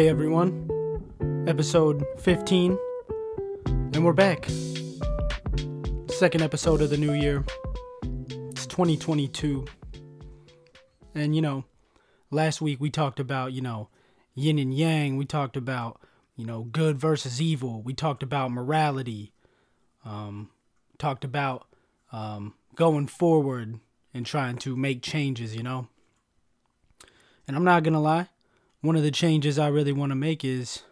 Hey everyone, episode 15, and we're back. Second episode of the new year. It's 2022. And you know, last week we talked about, you know, yin and yang. We talked about, you know, good versus evil. We talked about morality. Um, talked about um, going forward and trying to make changes, you know. And I'm not going to lie one of the changes I really want to make is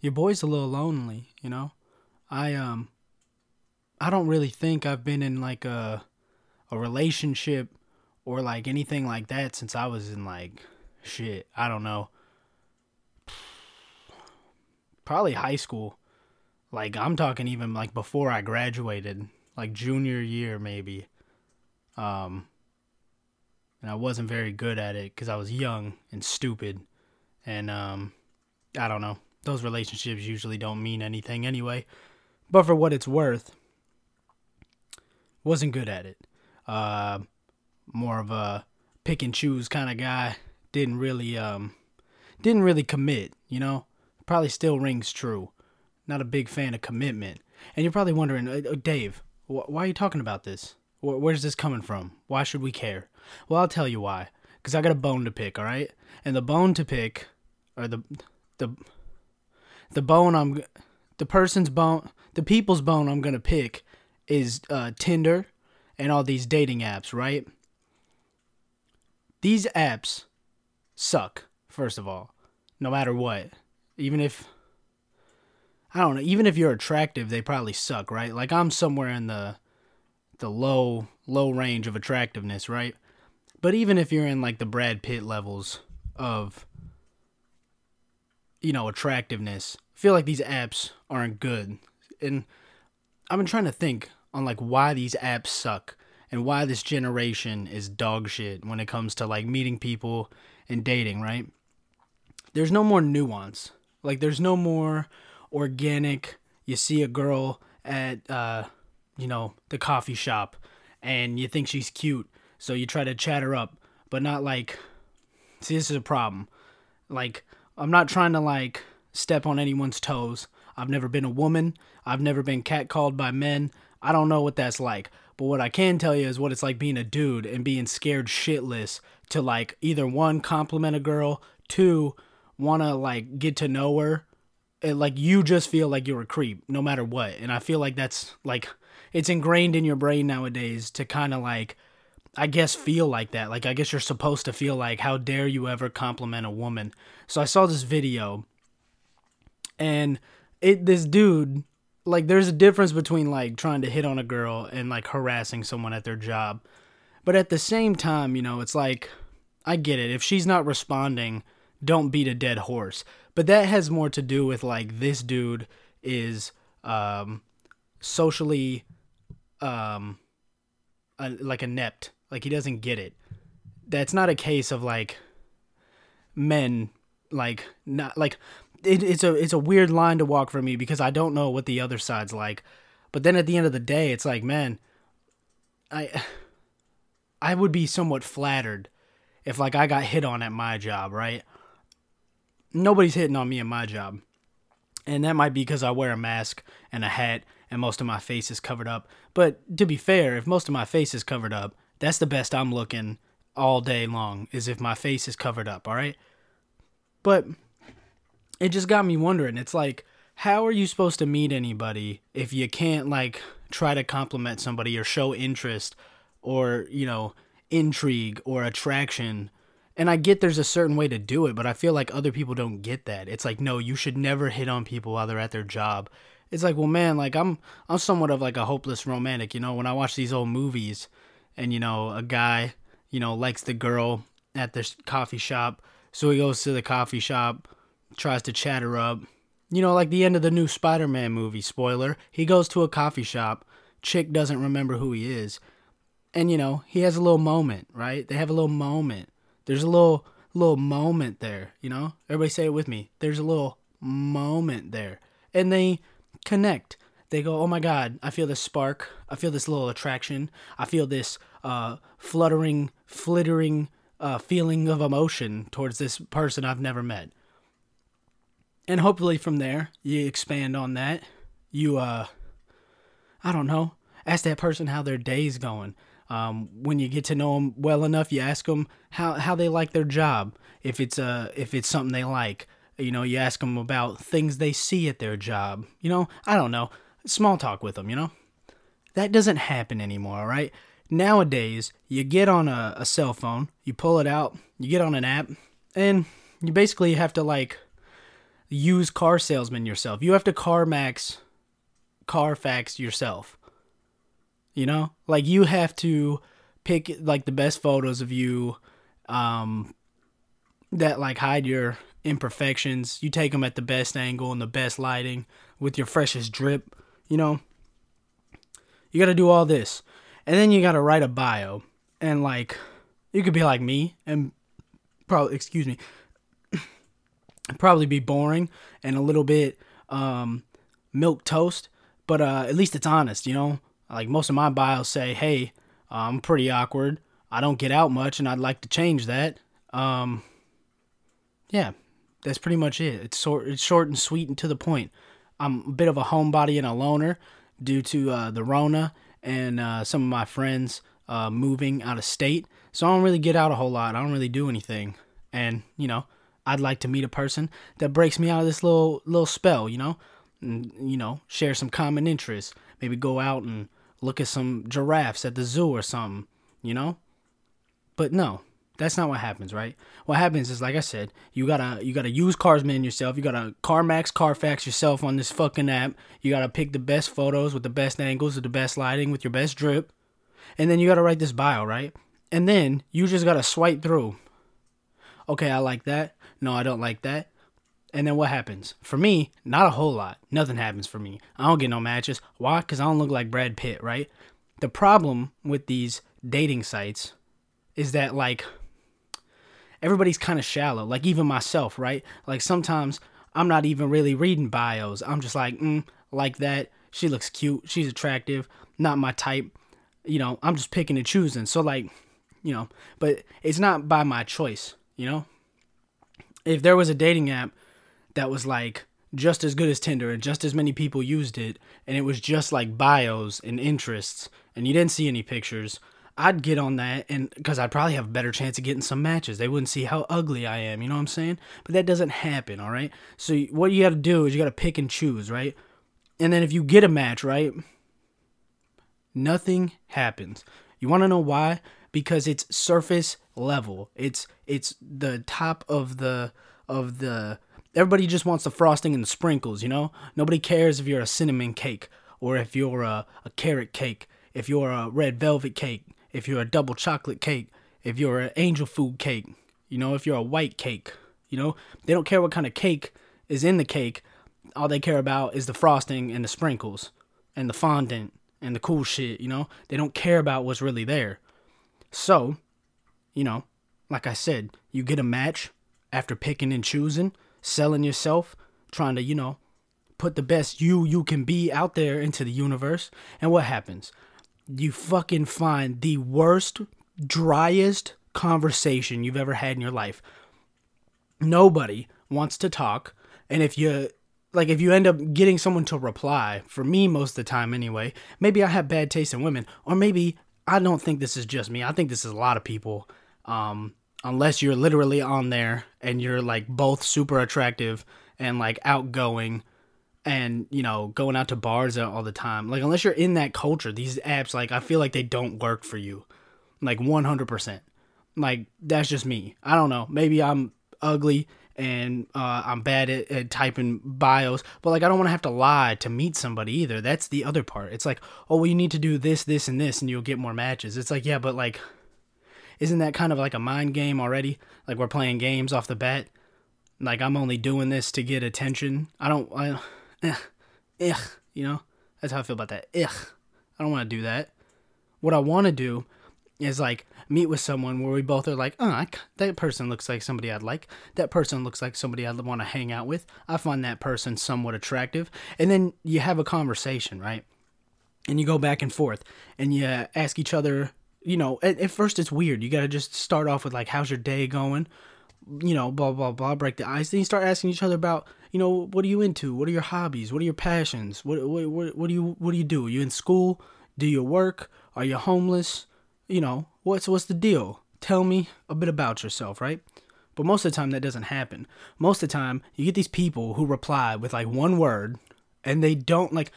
your boy's a little lonely, you know? I um I don't really think I've been in like a a relationship or like anything like that since I was in like shit, I don't know. Probably high school. Like I'm talking even like before I graduated, like junior year maybe. Um and I wasn't very good at it because I was young and stupid, and um, I don't know. Those relationships usually don't mean anything anyway. But for what it's worth, wasn't good at it. Uh, more of a pick and choose kind of guy. Didn't really um, didn't really commit. You know, probably still rings true. Not a big fan of commitment. And you're probably wondering, uh, uh Dave, wh- why are you talking about this? Wh- where's this coming from? Why should we care? Well, I'll tell you why. Because I got a bone to pick, all right? And the bone to pick, or the, the, the bone I'm, the person's bone, the people's bone I'm going to pick is uh, Tinder and all these dating apps, right? These apps suck, first of all, no matter what. Even if, I don't know, even if you're attractive, they probably suck, right? Like I'm somewhere in the, the low, low range of attractiveness, right? But even if you're in like the Brad Pitt levels of you know, attractiveness, I feel like these apps aren't good. And I've been trying to think on like why these apps suck and why this generation is dog shit when it comes to like meeting people and dating, right? There's no more nuance. Like there's no more organic you see a girl at uh you know, the coffee shop and you think she's cute so you try to chat her up, but not like. See, this is a problem. Like, I'm not trying to like step on anyone's toes. I've never been a woman. I've never been catcalled by men. I don't know what that's like. But what I can tell you is what it's like being a dude and being scared shitless to like either one compliment a girl, two want to like get to know her. And, like you just feel like you're a creep no matter what. And I feel like that's like it's ingrained in your brain nowadays to kind of like I guess feel like that. Like I guess you're supposed to feel like how dare you ever compliment a woman. So I saw this video and it this dude like there's a difference between like trying to hit on a girl and like harassing someone at their job. But at the same time, you know, it's like I get it. If she's not responding, don't beat a dead horse. But that has more to do with like this dude is um socially um uh, like inept like he doesn't get it. That's not a case of like men like not like it, it's a it's a weird line to walk for me because I don't know what the other side's like. But then at the end of the day, it's like, man, I I would be somewhat flattered if like I got hit on at my job, right? Nobody's hitting on me at my job. And that might be because I wear a mask and a hat and most of my face is covered up. But to be fair, if most of my face is covered up, that's the best I'm looking all day long is if my face is covered up, all right? But it just got me wondering. It's like how are you supposed to meet anybody if you can't like try to compliment somebody or show interest or, you know, intrigue or attraction? And I get there's a certain way to do it, but I feel like other people don't get that. It's like, no, you should never hit on people while they're at their job. It's like, well, man, like I'm I'm somewhat of like a hopeless romantic, you know, when I watch these old movies and you know a guy you know likes the girl at this coffee shop so he goes to the coffee shop tries to chat her up. You know like the end of the new spider-man movie spoiler he goes to a coffee shop chick doesn't remember who he is and you know he has a little moment right? They have a little moment. There's a little little moment there you know? Everybody say it with me. There's a little moment there. And they connect they go, oh my God, I feel this spark. I feel this little attraction. I feel this uh, fluttering, flittering uh, feeling of emotion towards this person I've never met. and hopefully from there you expand on that. You uh I don't know, ask that person how their day's going. Um, when you get to know them well enough, you ask them how, how they like their job. If it's uh if it's something they like, you know, you ask them about things they see at their job. You know, I don't know, small talk with them. You know, that doesn't happen anymore, right? Nowadays, you get on a, a cell phone, you pull it out, you get on an app, and you basically have to like use car salesman yourself. You have to CarMax, Carfax yourself. You know, like you have to pick like the best photos of you, um, that like hide your imperfections. You take them at the best angle and the best lighting with your freshest drip. You know, you got to do all this, and then you got to write a bio, and like you could be like me and probably excuse me probably be boring and a little bit um, milk toast, but uh, at least it's honest, you know. Like most of my bios say, "Hey, I'm pretty awkward. I don't get out much, and I'd like to change that." Um, yeah, that's pretty much it. It's short, it's short and sweet and to the point. I'm a bit of a homebody and a loner due to uh, the Rona and uh, some of my friends uh, moving out of state, so I don't really get out a whole lot. I don't really do anything, and you know I'd like to meet a person that breaks me out of this little little spell, you know, and you know, share some common interests. Maybe go out and look at some giraffes at the zoo or something, you know. But no, that's not what happens, right? What happens is, like I said, you gotta you gotta use Carsman yourself. You gotta CarMax, Carfax yourself on this fucking app. You gotta pick the best photos with the best angles, with the best lighting, with your best drip, and then you gotta write this bio, right? And then you just gotta swipe through. Okay, I like that. No, I don't like that. And then what happens? For me, not a whole lot. Nothing happens for me. I don't get no matches. Why? Because I don't look like Brad Pitt, right? The problem with these dating sites is that, like, everybody's kind of shallow. Like, even myself, right? Like, sometimes I'm not even really reading bios. I'm just like, mm, like that. She looks cute. She's attractive. Not my type. You know, I'm just picking and choosing. So, like, you know, but it's not by my choice, you know? if there was a dating app that was like just as good as Tinder and just as many people used it and it was just like bios and interests and you didn't see any pictures, I'd get on that and because I'd probably have a better chance of getting some matches. They wouldn't see how ugly I am, you know what I'm saying? But that doesn't happen, all right? So what you got to do is you got to pick and choose, right? And then if you get a match, right? Nothing happens. You want to know why? Because it's surface level. It's it's the top of the of the everybody just wants the frosting and the sprinkles, you know? Nobody cares if you're a cinnamon cake or if you're a, a carrot cake, if you're a red velvet cake, if you're a double chocolate cake, if you're an angel food cake, you know, if you're a white cake, you know? They don't care what kind of cake is in the cake. All they care about is the frosting and the sprinkles and the fondant and the cool shit, you know? They don't care about what's really there. So, you know, like I said, you get a match after picking and choosing, selling yourself, trying to, you know, put the best you you can be out there into the universe. And what happens? You fucking find the worst, driest conversation you've ever had in your life. Nobody wants to talk. And if you like if you end up getting someone to reply, for me most of the time anyway, maybe I have bad taste in women, or maybe I don't think this is just me. I think this is a lot of people um, unless you're literally on there and you're like both super attractive and like outgoing and you know going out to bars all the time like unless you're in that culture these apps like i feel like they don't work for you like 100% like that's just me i don't know maybe i'm ugly and uh, i'm bad at, at typing bios but like i don't want to have to lie to meet somebody either that's the other part it's like oh well you need to do this this and this and you'll get more matches it's like yeah but like isn't that kind of like a mind game already? Like we're playing games off the bat. Like I'm only doing this to get attention. I don't. I, eh, ugh, you know. That's how I feel about that. I don't want to do that. What I want to do is like meet with someone where we both are like, oh, that person looks like somebody I'd like. That person looks like somebody I'd want to hang out with. I find that person somewhat attractive. And then you have a conversation, right? And you go back and forth and you ask each other you know, at, at first it's weird. You got to just start off with like, how's your day going? You know, blah blah blah. Break the ice. Then you start asking each other about you know, what are you into? What are your hobbies? What are your passions? What what what, what do you what do you do? Are you in school? Do you work? Are you homeless? You know, what's what's the deal? Tell me a bit about yourself, right? But most of the time that doesn't happen. Most of the time you get these people who reply with like one word and they don't like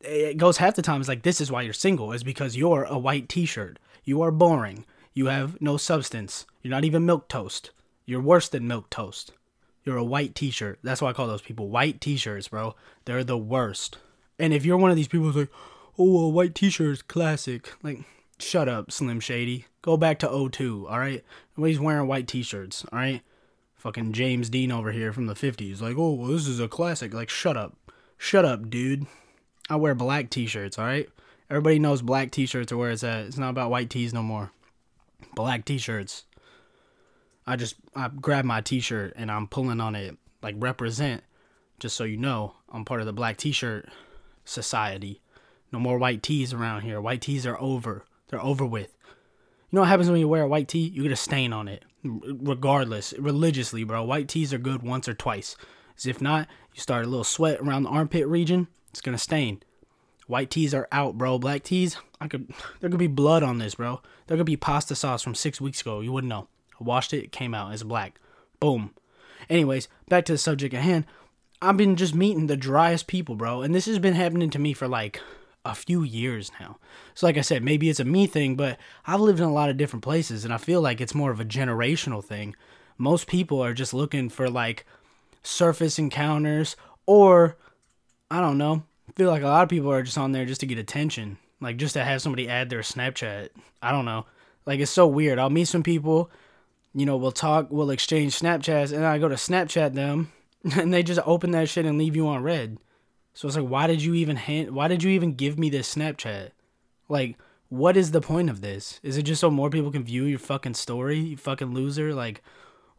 it goes half the time it's like this is why you're single is because you're a white t-shirt. You are boring. You have no substance. You're not even milk toast. You're worse than milk toast. You're a white t-shirt. That's why I call those people white t-shirts, bro. They're the worst. And if you're one of these people who's like, "Oh, a white t-shirt is classic." Like, shut up, Slim Shady. Go back to 02, all right? Nobody's wearing white t-shirts, all right? Fucking James Dean over here from the 50s like, "Oh, well, this is a classic." Like, shut up. Shut up, dude. I wear black t-shirts, all right? Everybody knows black t-shirts are where it's at. It's not about white tees no more. Black t-shirts. I just I grab my t-shirt and I'm pulling on it like represent just so you know I'm part of the black t-shirt society. No more white tees around here. White tees are over. They're over with. You know what happens when you wear a white tee? You get a stain on it. Regardless, religiously, bro. White tees are good once or twice. If not, you start a little sweat around the armpit region, it's gonna stain. White tees are out, bro. Black tees, I could there could be blood on this, bro. There could be pasta sauce from six weeks ago. You wouldn't know. Washed it, it came out as black. Boom. Anyways, back to the subject at hand. I've been just meeting the driest people, bro, and this has been happening to me for like a few years now. So, like I said, maybe it's a me thing, but I've lived in a lot of different places, and I feel like it's more of a generational thing. Most people are just looking for like surface encounters, or I don't know. I feel like a lot of people are just on there just to get attention, like just to have somebody add their Snapchat. I don't know. Like it's so weird. I'll meet some people, you know, we'll talk, we'll exchange Snapchats, and I go to Snapchat them, and they just open that shit and leave you on read. So it's like, why did you even hand? Why did you even give me this Snapchat? Like, what is the point of this? Is it just so more people can view your fucking story? You fucking loser. Like,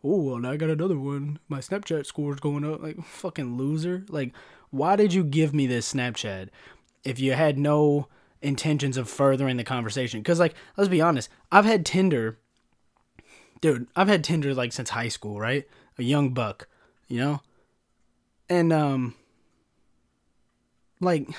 oh, well, now I got another one. My Snapchat score's going up. Like, fucking loser. Like, why did you give me this Snapchat if you had no intentions of furthering the conversation? Because, like, let's be honest, I've had Tinder, dude. I've had Tinder like since high school, right? A young buck, you know, and um like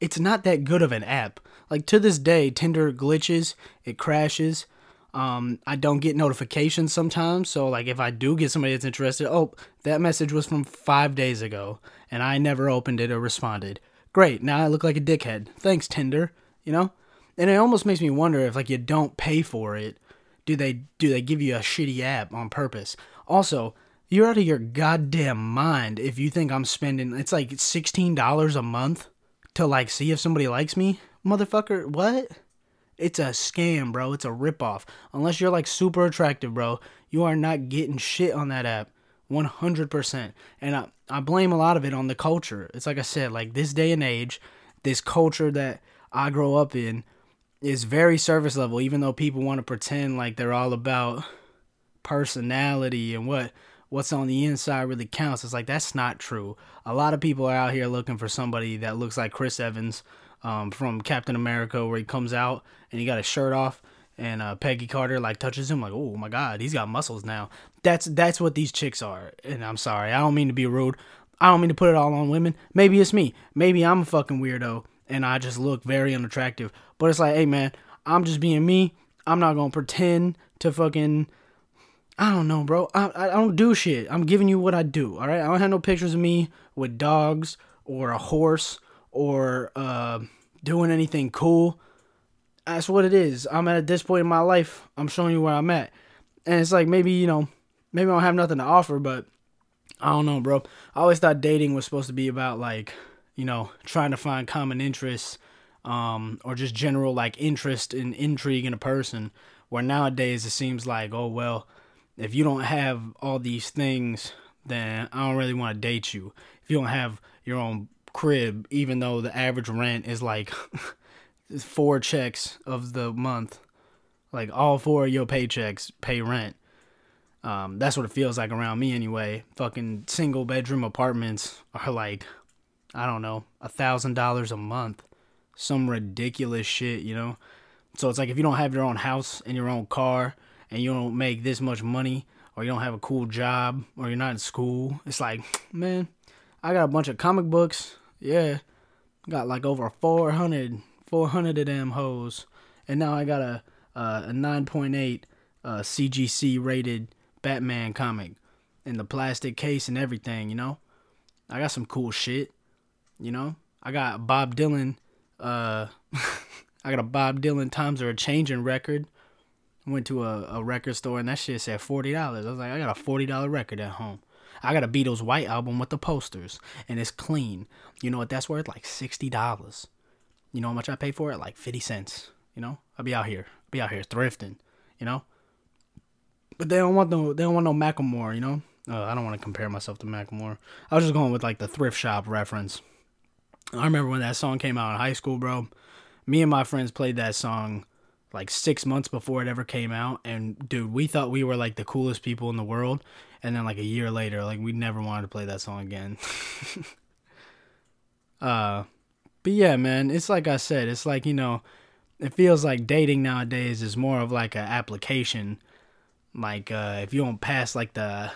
it's not that good of an app. Like to this day, Tinder glitches, it crashes. Um, I don't get notifications sometimes. So like if I do get somebody that's interested, oh, that message was from five days ago and I never opened it or responded. Great, now I look like a dickhead. Thanks, Tinder. You know? And it almost makes me wonder if like you don't pay for it, do they do they give you a shitty app on purpose? Also, you're out of your goddamn mind if you think I'm spending it's like $16 a month to like see if somebody likes me. Motherfucker, what? It's a scam, bro. It's a ripoff. Unless you're like super attractive, bro, you are not getting shit on that app. 100%. And I, I blame a lot of it on the culture. It's like I said, like this day and age, this culture that I grow up in is very surface level, even though people want to pretend like they're all about personality and what what's on the inside really counts. It's like that's not true. A lot of people are out here looking for somebody that looks like Chris Evans um, from Captain America, where he comes out and he got his shirt off, and uh, Peggy Carter like touches him, like, oh my god, he's got muscles now. That's that's what these chicks are. And I'm sorry, I don't mean to be rude. I don't mean to put it all on women. Maybe it's me. Maybe I'm a fucking weirdo and I just look very unattractive. But it's like, hey man, I'm just being me. I'm not gonna pretend to fucking I don't know, bro. I, I don't do shit. I'm giving you what I do, all right? I don't have no pictures of me with dogs or a horse or uh, doing anything cool. That's what it is. I'm at this point in my life. I'm showing you where I'm at. And it's like maybe, you know, maybe I don't have nothing to offer, but I don't know, bro. I always thought dating was supposed to be about like, you know, trying to find common interests um, or just general like interest and intrigue in a person. Where nowadays it seems like, oh, well, if you don't have all these things, then I don't really want to date you. If you don't have your own crib, even though the average rent is like four checks of the month, like all four of your paychecks pay rent. Um, that's what it feels like around me anyway. Fucking single bedroom apartments are like, I don't know, a thousand dollars a month. Some ridiculous shit, you know? So it's like if you don't have your own house and your own car and you don't make this much money or you don't have a cool job, or you're not in school. It's like, man, I got a bunch of comic books. Yeah, got like over 400, 400 of them hoes, and now I got a a, a 9.8 uh, CGC rated Batman comic in the plastic case and everything. You know, I got some cool shit. You know, I got Bob Dylan. Uh, I got a Bob Dylan Times Are a Changing record. Went to a, a record store and that shit said forty dollars. I was like, I got a forty dollar record at home. I got a Beatles White album with the posters and it's clean. You know what that's worth? Like sixty dollars. You know how much I pay for it? Like fifty cents. You know, I'll be out here, be out here thrifting. You know, but they don't want no, they don't want no Macklemore. You know, uh, I don't want to compare myself to Macklemore. I was just going with like the thrift shop reference. I remember when that song came out in high school, bro. Me and my friends played that song like six months before it ever came out, and dude, we thought we were like the coolest people in the world. And then like a year later, like we never wanted to play that song again. uh, but yeah, man, it's like I said, it's like you know, it feels like dating nowadays is more of like an application. Like uh, if you don't pass like the,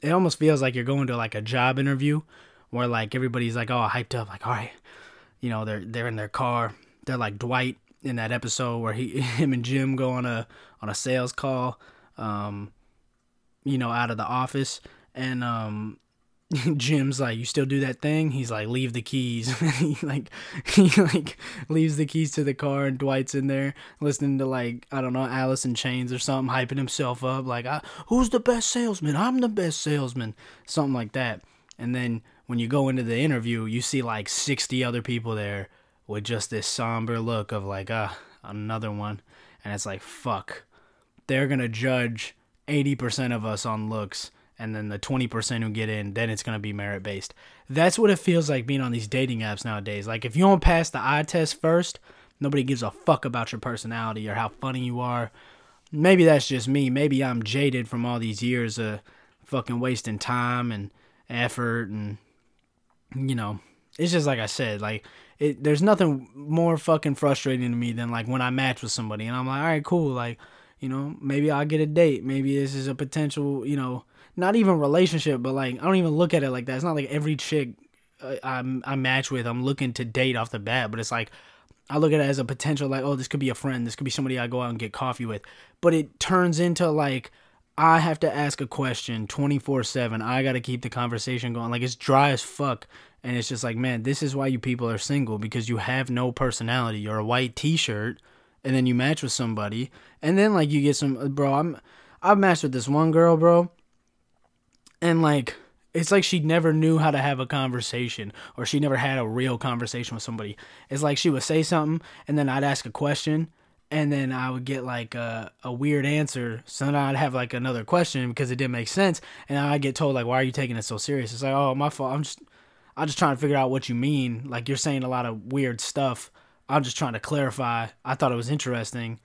it almost feels like you're going to like a job interview, where like everybody's like all hyped up, like all right, you know they're they're in their car, they're like Dwight in that episode where he him and Jim go on a on a sales call, um, you know, out of the office, and um, Jim's like, "You still do that thing?" He's like, "Leave the keys." he like he like leaves the keys to the car, and Dwight's in there listening to like I don't know Alice in Chains or something, hyping himself up like, "Who's the best salesman? I'm the best salesman," something like that. And then when you go into the interview, you see like sixty other people there with just this somber look of like, ah, another one. And it's like, fuck. They're going to judge 80% of us on looks. And then the 20% who get in, then it's going to be merit based. That's what it feels like being on these dating apps nowadays. Like, if you don't pass the eye test first, nobody gives a fuck about your personality or how funny you are. Maybe that's just me. Maybe I'm jaded from all these years of fucking wasting time and effort and, you know, it's just like I said, like it there's nothing more fucking frustrating to me than like when I match with somebody and I'm like, all right, cool, like, you know, maybe I'll get a date. Maybe this is a potential, you know, not even relationship, but like I don't even look at it like that. It's not like every chick uh, I I match with I'm looking to date off the bat, but it's like I look at it as a potential like, oh, this could be a friend, this could be somebody I go out and get coffee with. But it turns into like I have to ask a question 24/7. I got to keep the conversation going. Like it's dry as fuck and it's just like, man, this is why you people are single because you have no personality. You're a white t-shirt and then you match with somebody and then like you get some uh, bro, I'm I've matched with this one girl, bro. And like it's like she never knew how to have a conversation or she never had a real conversation with somebody. It's like she would say something and then I'd ask a question and then I would get like a, a weird answer. So then I'd have like another question because it didn't make sense. And I'd get told like, why are you taking it so serious? It's like, oh, my fault. I'm just I'm just trying to figure out what you mean. Like you're saying a lot of weird stuff. I'm just trying to clarify. I thought it was interesting.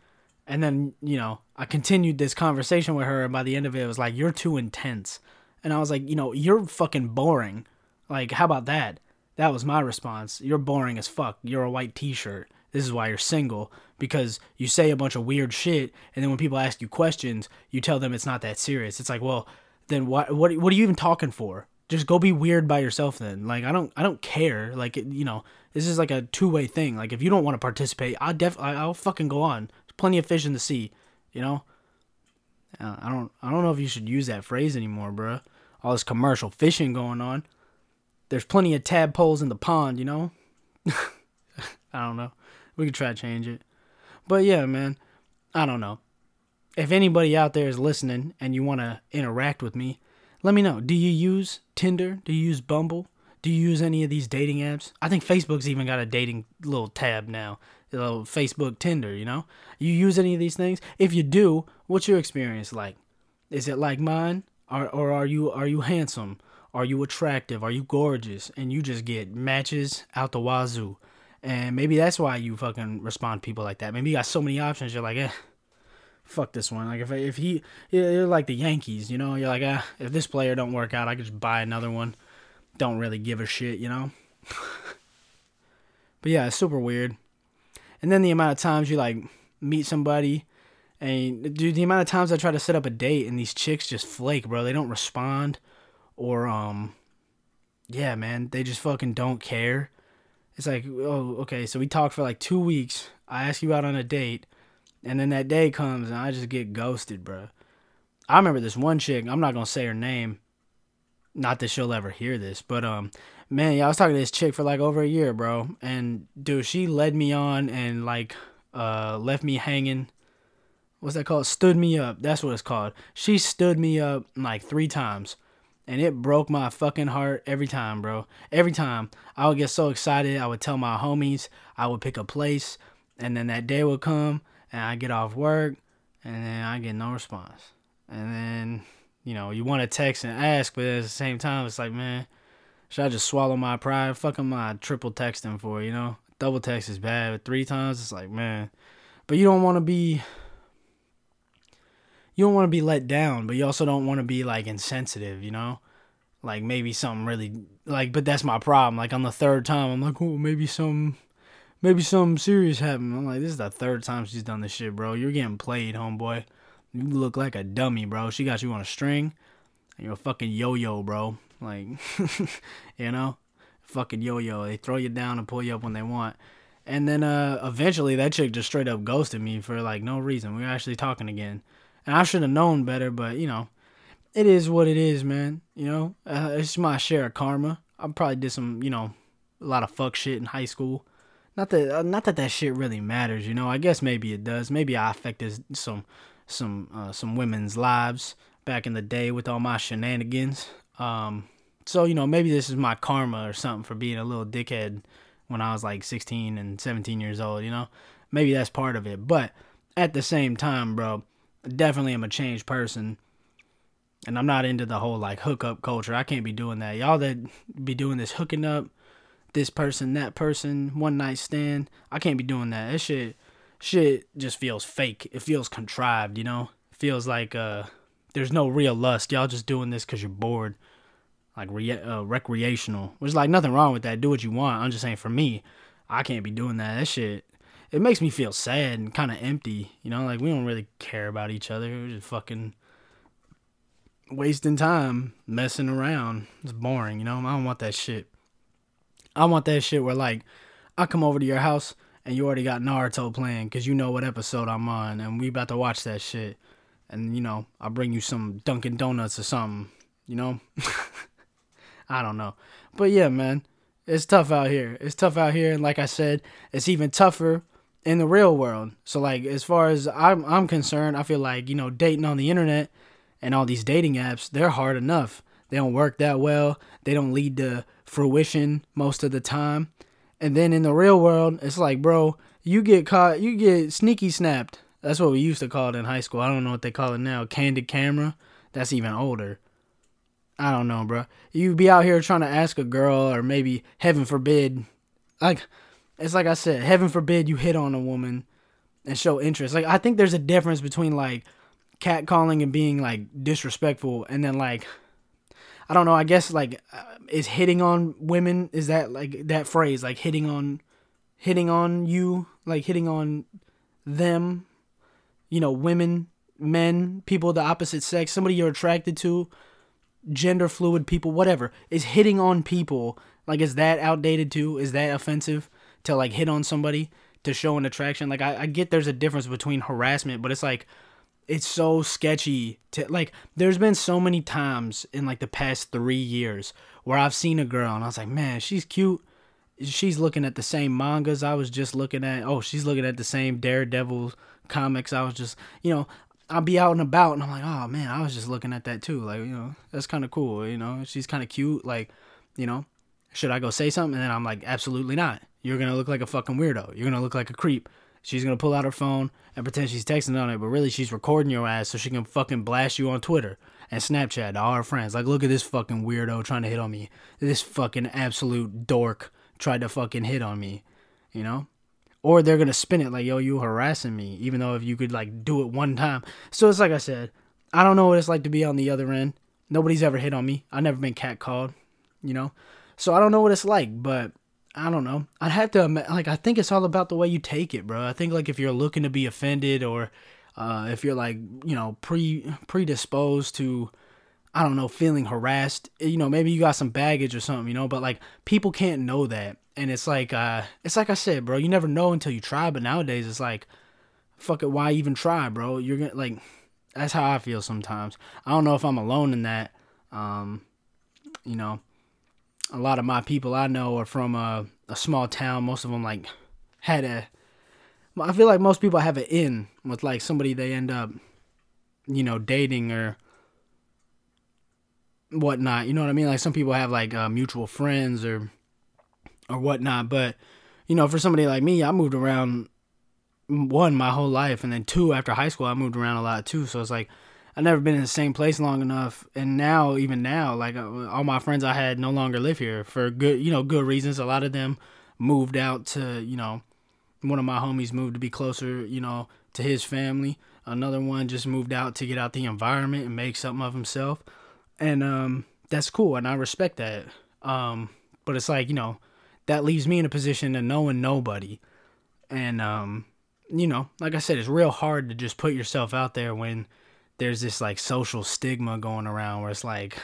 And then, you know, I continued this conversation with her and by the end of it, it was like, you're too intense. And I was like, you know, you're fucking boring. Like, how about that? That was my response. You're boring as fuck. You're a white t shirt. This is why you're single. Because you say a bunch of weird shit, and then when people ask you questions, you tell them it's not that serious. It's like, well, then what what what are you even talking for? just go be weird by yourself then. Like i don't i don't care. Like you know this is like a two-way thing. Like if you don't want to participate i'll def i'll fucking go on. There's plenty of fish in the sea you know? Uh, i don't i don't know if you should use that phrase anymore bro all this commercial fishing going on. There's plenty of tadpoles in the pond you know? I don't know we could try to change it but yeah man i don't know if anybody out there is listening and you want to interact with me let me know. Do you use Tinder? Do you use Bumble? Do you use any of these dating apps? I think Facebook's even got a dating little tab now. Little Facebook Tinder, you know? You use any of these things? If you do, what's your experience like? Is it like mine? Or, or are you are you handsome? Are you attractive? Are you gorgeous? And you just get matches out the wazoo. And maybe that's why you fucking respond to people like that. Maybe you got so many options, you're like, eh, fuck this one. Like if if he you're like the Yankees, you know, you're like ah, if this player don't work out, I could just buy another one. Don't really give a shit, you know. but yeah, it's super weird. And then the amount of times you like meet somebody And dude, the amount of times I try to set up a date and these chicks just flake, bro. They don't respond, or um, yeah, man, they just fucking don't care. It's like, oh, okay, so we talked for like two weeks. I ask you out on a date, and then that day comes and I just get ghosted, bro. I remember this one chick. I'm not gonna say her name. Not that she'll ever hear this, but um, man, yeah, I was talking to this chick for like over a year, bro. And dude, she led me on and like uh left me hanging what's that called? Stood me up. That's what it's called. She stood me up like three times. And it broke my fucking heart every time, bro. Every time. I would get so excited. I would tell my homies I would pick a place. And then that day would come and I get off work and then I get no response. And then, you know, you want to text and ask, but at the same time, it's like, man, should I just swallow my pride? Fuck am I triple texting for, you know? Double text is bad, but three times, it's like, man. But you don't want to be you don't want to be let down, but you also don't want to be like insensitive, you know? Like maybe something really like but that's my problem. Like on the third time I'm like, "Oh, maybe some maybe something serious happened." I'm like, "This is the third time she's done this shit, bro. You're getting played, homeboy. You look like a dummy, bro. She got you on a string. You're a fucking yo-yo, bro. Like, you know? Fucking yo-yo. They throw you down and pull you up when they want." And then uh eventually that chick just straight up ghosted me for like no reason. We were actually talking again. And I should have known better, but you know, it is what it is, man. You know, uh, it's my share of karma. I probably did some, you know, a lot of fuck shit in high school. Not that, uh, not that that shit really matters. You know, I guess maybe it does. Maybe I affected some, some, uh, some women's lives back in the day with all my shenanigans. Um, so you know, maybe this is my karma or something for being a little dickhead when I was like 16 and 17 years old. You know, maybe that's part of it. But at the same time, bro definitely am a changed person. And I'm not into the whole like hookup culture. I can't be doing that. Y'all that be doing this hooking up, this person, that person, one night stand. I can't be doing that. That shit, shit just feels fake. It feels contrived. You know, it feels like uh, there's no real lust. Y'all just doing this because you're bored, like re- uh, recreational. Which like nothing wrong with that. Do what you want. I'm just saying for me, I can't be doing that. That shit it makes me feel sad and kind of empty. You know, like we don't really care about each other. We're just fucking wasting time messing around. It's boring, you know. I don't want that shit. I want that shit where like I come over to your house and you already got Naruto playing because you know what episode I'm on and we about to watch that shit. And you know, I'll bring you some Dunkin' Donuts or something. You know. I don't know, but yeah, man, it's tough out here. It's tough out here, and like I said, it's even tougher in the real world. So like as far as I'm I'm concerned, I feel like, you know, dating on the internet and all these dating apps, they're hard enough. They don't work that well. They don't lead to fruition most of the time. And then in the real world, it's like, bro, you get caught, you get sneaky snapped. That's what we used to call it in high school. I don't know what they call it now. Candid camera. That's even older. I don't know, bro. You be out here trying to ask a girl, or maybe heaven forbid, like it's like I said, heaven forbid you hit on a woman and show interest. Like I think there's a difference between like catcalling and being like disrespectful and then like I don't know, I guess like uh, is hitting on women is that like that phrase like hitting on hitting on you, like hitting on them, you know, women, men, people of the opposite sex, somebody you're attracted to, gender fluid people, whatever. Is hitting on people like is that outdated too? Is that offensive? To like hit on somebody to show an attraction. Like I, I get there's a difference between harassment, but it's like it's so sketchy to like there's been so many times in like the past three years where I've seen a girl and I was like, man, she's cute. She's looking at the same mangas I was just looking at. Oh, she's looking at the same Daredevil comics I was just, you know, I'll be out and about and I'm like, oh man, I was just looking at that too. Like, you know, that's kind of cool. You know, she's kind of cute. Like, you know, should I go say something? And I'm like, absolutely not. You're gonna look like a fucking weirdo. You're gonna look like a creep. She's gonna pull out her phone and pretend she's texting on it, but really she's recording your ass so she can fucking blast you on Twitter and Snapchat to all her friends. Like, look at this fucking weirdo trying to hit on me. This fucking absolute dork tried to fucking hit on me. You know? Or they're gonna spin it like, yo, you harassing me, even though if you could like do it one time. So it's like I said, I don't know what it's like to be on the other end. Nobody's ever hit on me. I've never been catcalled, you know? So I don't know what it's like, but I don't know. I'd have to like I think it's all about the way you take it, bro. I think like if you're looking to be offended or uh, if you're like you know pre predisposed to I don't know feeling harassed, you know maybe you got some baggage or something, you know, but like people can't know that, and it's like uh, it's like I said, bro, you never know until you try. But nowadays it's like, fuck it, why even try, bro? You're gonna like that's how I feel sometimes. I don't know if I'm alone in that. Um, you know, a lot of my people I know are from a, a small town. Most of them like had a I feel like most people have an in with like somebody they end up, you know, dating or whatnot. You know what I mean? Like some people have like uh, mutual friends or or whatnot. But you know, for somebody like me, I moved around one my whole life, and then two after high school, I moved around a lot too. So it's like I've never been in the same place long enough, and now even now, like uh, all my friends I had no longer live here for good, you know, good reasons. A lot of them moved out to you know one of my homies moved to be closer, you know, to his family. Another one just moved out to get out the environment and make something of himself. And um, that's cool, and I respect that. Um, but it's like you know, that leaves me in a position of knowing nobody, and um, you know, like I said, it's real hard to just put yourself out there when there's this like social stigma going around where it's like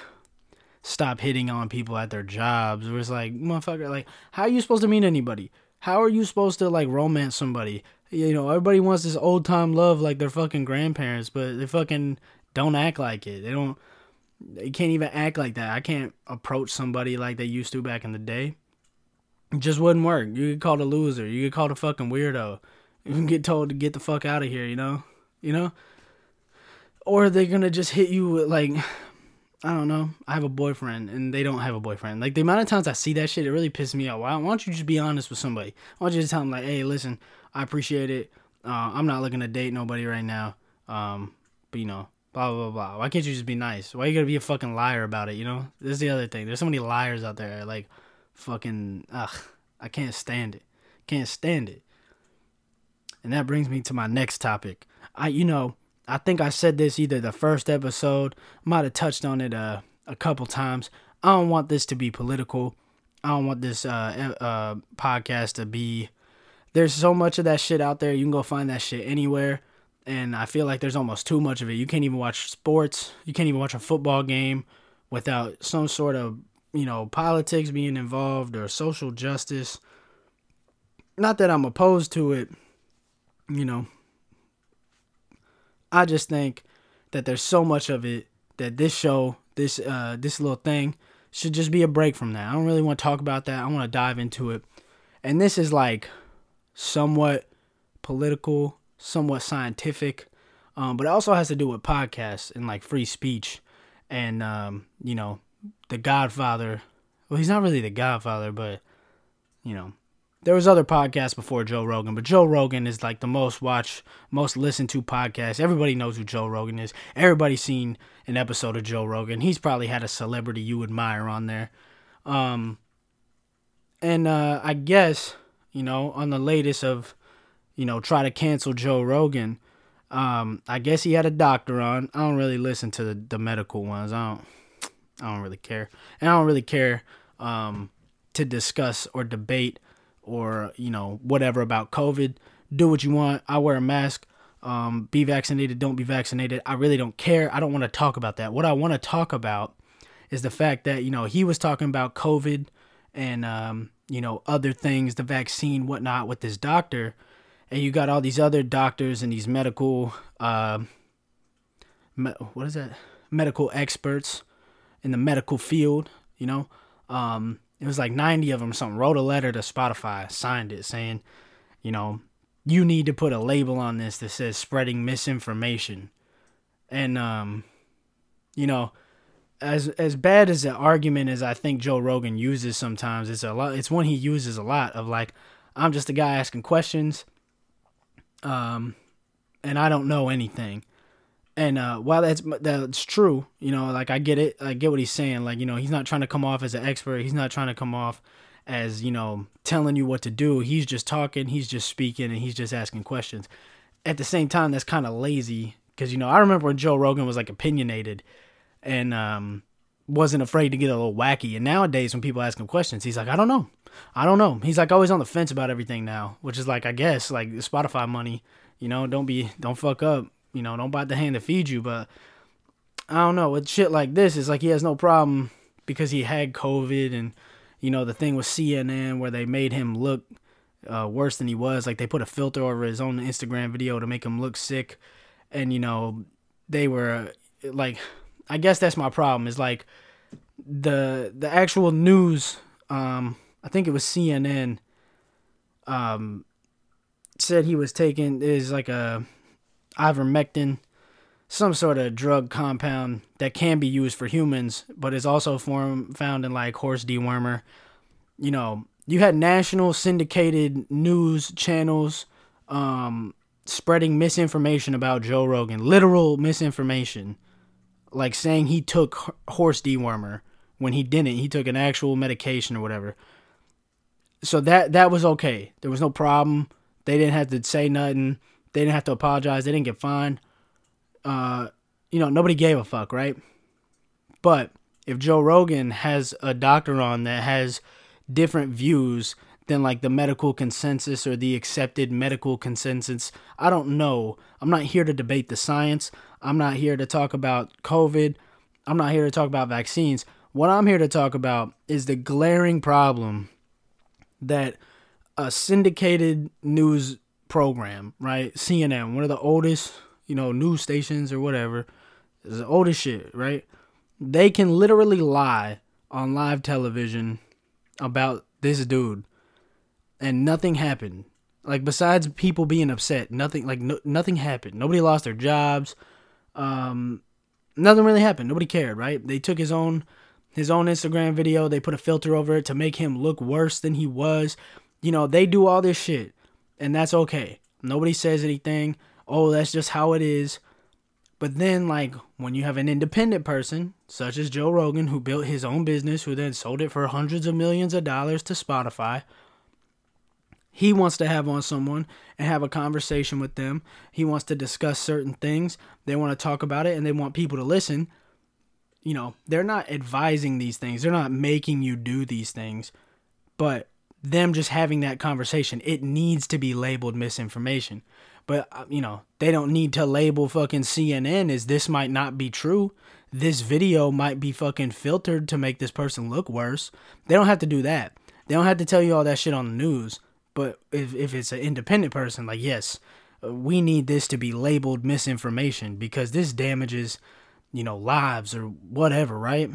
stop hitting on people at their jobs where it's like motherfucker like how are you supposed to meet anybody how are you supposed to like romance somebody? You know, everybody wants this old time love like their fucking grandparents, but they fucking don't act like it. They don't. They can't even act like that. I can't approach somebody like they used to back in the day. It just wouldn't work. You get called a loser. You get called a fucking weirdo. You can get told to get the fuck out of here. You know, you know. Or they're gonna just hit you with like I don't know. I have a boyfriend and they don't have a boyfriend. Like the amount of times I see that shit, it really pisses me off. Why, why don't you just be honest with somebody? Why don't you just tell them like, hey, listen, I appreciate it. Uh, I'm not looking to date nobody right now. Um, but you know, blah blah blah. Why can't you just be nice? Why you gotta be a fucking liar about it? You know, this is the other thing. There's so many liars out there. Like, fucking, ugh, I can't stand it. Can't stand it. And that brings me to my next topic. I, you know, I think I said this either the first episode, might have touched on it uh, a couple times. I don't want this to be political. I don't want this uh, uh, podcast to be. There's so much of that shit out there. You can go find that shit anywhere. And I feel like there's almost too much of it. You can't even watch sports. You can't even watch a football game without some sort of, you know, politics being involved or social justice. Not that I'm opposed to it, you know, I just think that there's so much of it that this show, this uh, this little thing, should just be a break from that. I don't really want to talk about that. I want to dive into it, and this is like somewhat political, somewhat scientific, um, but it also has to do with podcasts and like free speech, and um, you know, the Godfather. Well, he's not really the Godfather, but you know, there was other podcasts before Joe Rogan, but Joe Rogan is like the most watched, most listened to podcast. Everybody knows who Joe Rogan is. Everybody's seen an episode of Joe Rogan. He's probably had a celebrity you admire on there. Um, and uh, I guess you know on the latest of you know try to cancel Joe Rogan. Um, I guess he had a doctor on. I don't really listen to the, the medical ones. I don't. I don't really care, and I don't really care um, to discuss or debate or you know whatever about COVID. Do what you want. I wear a mask. Um, be vaccinated. Don't be vaccinated. I really don't care. I don't want to talk about that. What I want to talk about is the fact that you know he was talking about COVID and um, you know other things, the vaccine, whatnot, with this doctor, and you got all these other doctors and these medical, uh, me- what is that? Medical experts in the medical field. You know, um, it was like 90 of them something wrote a letter to spotify signed it saying you know you need to put a label on this that says spreading misinformation. And um you know as as bad as the argument as i think joe rogan uses sometimes it's a lot it's one he uses a lot of like i'm just a guy asking questions um and i don't know anything and uh, while that's that's true, you know, like I get it, I get what he's saying. Like you know, he's not trying to come off as an expert. He's not trying to come off as you know telling you what to do. He's just talking. He's just speaking, and he's just asking questions. At the same time, that's kind of lazy because you know I remember when Joe Rogan was like opinionated and um, wasn't afraid to get a little wacky. And nowadays, when people ask him questions, he's like, I don't know, I don't know. He's like always on the fence about everything now, which is like I guess like Spotify money. You know, don't be don't fuck up you know, don't bite the hand that feeds you. But I don't know with shit like this. It's like he has no problem because he had COVID and you know the thing with CNN where they made him look uh, worse than he was. Like they put a filter over his own Instagram video to make him look sick, and you know they were like, I guess that's my problem. Is like the the actual news. Um, I think it was CNN. Um, said he was taking is like a ivermectin, some sort of drug compound that can be used for humans, but is also form, found in like horse dewormer. You know, you had national syndicated news channels um, spreading misinformation about Joe Rogan, literal misinformation, like saying he took horse dewormer when he didn't. He took an actual medication or whatever. So that that was okay. There was no problem. They didn't have to say nothing. They didn't have to apologize. They didn't get fined. Uh, you know, nobody gave a fuck, right? But if Joe Rogan has a doctor on that has different views than like the medical consensus or the accepted medical consensus, I don't know. I'm not here to debate the science. I'm not here to talk about COVID. I'm not here to talk about vaccines. What I'm here to talk about is the glaring problem that a syndicated news program, right? CNN, one of the oldest, you know, news stations or whatever, is the oldest shit, right? They can literally lie on live television about this dude and nothing happened. Like besides people being upset, nothing like no, nothing happened. Nobody lost their jobs. Um nothing really happened. Nobody cared, right? They took his own his own Instagram video, they put a filter over it to make him look worse than he was. You know, they do all this shit, and that's okay. Nobody says anything. Oh, that's just how it is. But then, like, when you have an independent person, such as Joe Rogan, who built his own business, who then sold it for hundreds of millions of dollars to Spotify, he wants to have on someone and have a conversation with them. He wants to discuss certain things. They want to talk about it and they want people to listen. You know, they're not advising these things, they're not making you do these things. But them just having that conversation, it needs to be labeled misinformation. But, uh, you know, they don't need to label fucking CNN as this might not be true. This video might be fucking filtered to make this person look worse. They don't have to do that. They don't have to tell you all that shit on the news. But if, if it's an independent person, like, yes, uh, we need this to be labeled misinformation because this damages, you know, lives or whatever, right?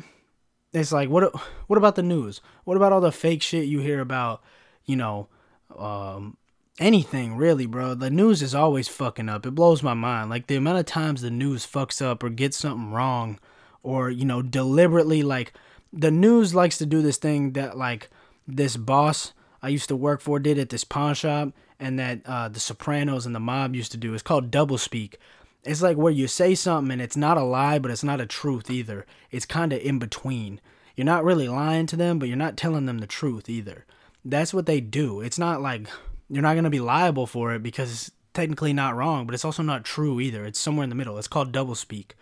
It's like what what about the news? What about all the fake shit you hear about, you know, um anything really, bro. The news is always fucking up. It blows my mind. Like the amount of times the news fucks up or gets something wrong or, you know, deliberately like the news likes to do this thing that like this boss I used to work for did at this pawn shop and that uh, the Sopranos and the mob used to do. It's called double speak. It's like where you say something and it's not a lie, but it's not a truth either. It's kind of in between. You're not really lying to them, but you're not telling them the truth either. That's what they do. It's not like you're not going to be liable for it because it's technically not wrong, but it's also not true either. It's somewhere in the middle. It's called double speak.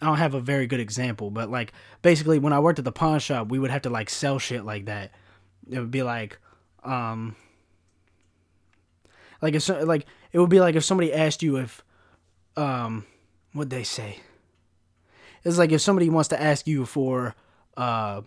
I don't have a very good example, but like basically when I worked at the pawn shop, we would have to like sell shit like that. It would be like um like if like it would be like if somebody asked you if um what they say? It's like if somebody wants to ask you for uh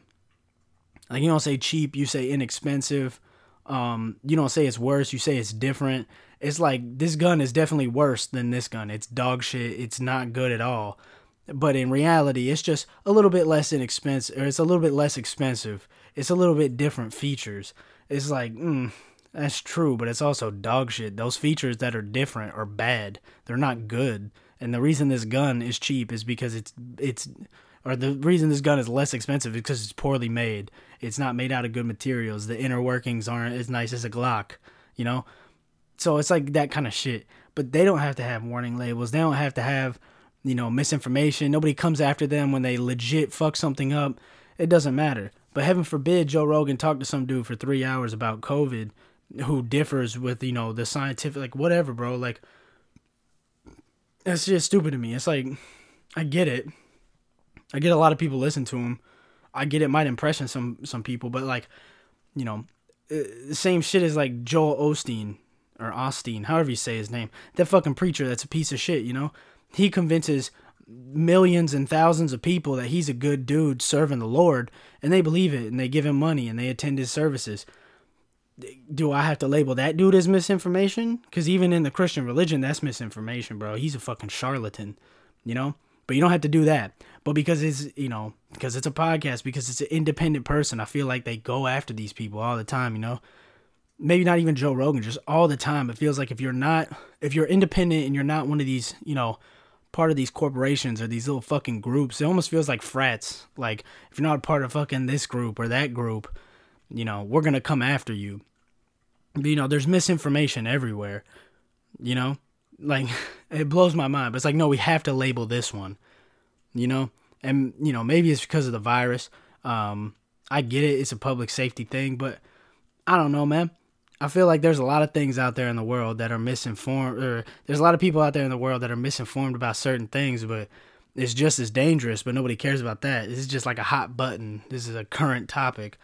like you don't say cheap you say inexpensive. Um you don't say it's worse you say it's different. It's like this gun is definitely worse than this gun. It's dog shit. It's not good at all. But in reality it's just a little bit less inexpensive or it's a little bit less expensive. It's a little bit different features. It's like mm, that's true, but it's also dog shit. Those features that are different are bad. They're not good. And the reason this gun is cheap is because it's it's or the reason this gun is less expensive is because it's poorly made. It's not made out of good materials. The inner workings aren't as nice as a Glock, you know? So it's like that kind of shit. But they don't have to have warning labels. They don't have to have, you know, misinformation. Nobody comes after them when they legit fuck something up. It doesn't matter. But heaven forbid Joe Rogan talked to some dude for three hours about COVID who differs with you know the scientific like whatever bro like that's just stupid to me it's like i get it i get a lot of people listen to him i get it might impression some some people but like you know uh, the same shit as like joel osteen or Osteen, however you say his name. That fucking preacher that's a piece of shit, you know? He convinces millions and thousands of people that he's a good dude serving the Lord, and they believe it, and they give him money, and they attend his services. Do I have to label that dude as misinformation? Because even in the Christian religion, that's misinformation, bro. He's a fucking charlatan, you know? But you don't have to do that. But because it's, you know, because it's a podcast, because it's an independent person, I feel like they go after these people all the time, you know? Maybe not even Joe Rogan, just all the time. It feels like if you're not, if you're independent and you're not one of these, you know, part of these corporations or these little fucking groups. It almost feels like frats. Like if you're not a part of fucking this group or that group, you know, we're gonna come after you. But, you know, there's misinformation everywhere. You know, like it blows my mind. But it's like, no, we have to label this one. You know, and you know maybe it's because of the virus. Um, I get it; it's a public safety thing, but I don't know, man. I feel like there's a lot of things out there in the world that are misinformed, or there's a lot of people out there in the world that are misinformed about certain things, but it's just as dangerous, but nobody cares about that. This is just like a hot button. This is a current topic.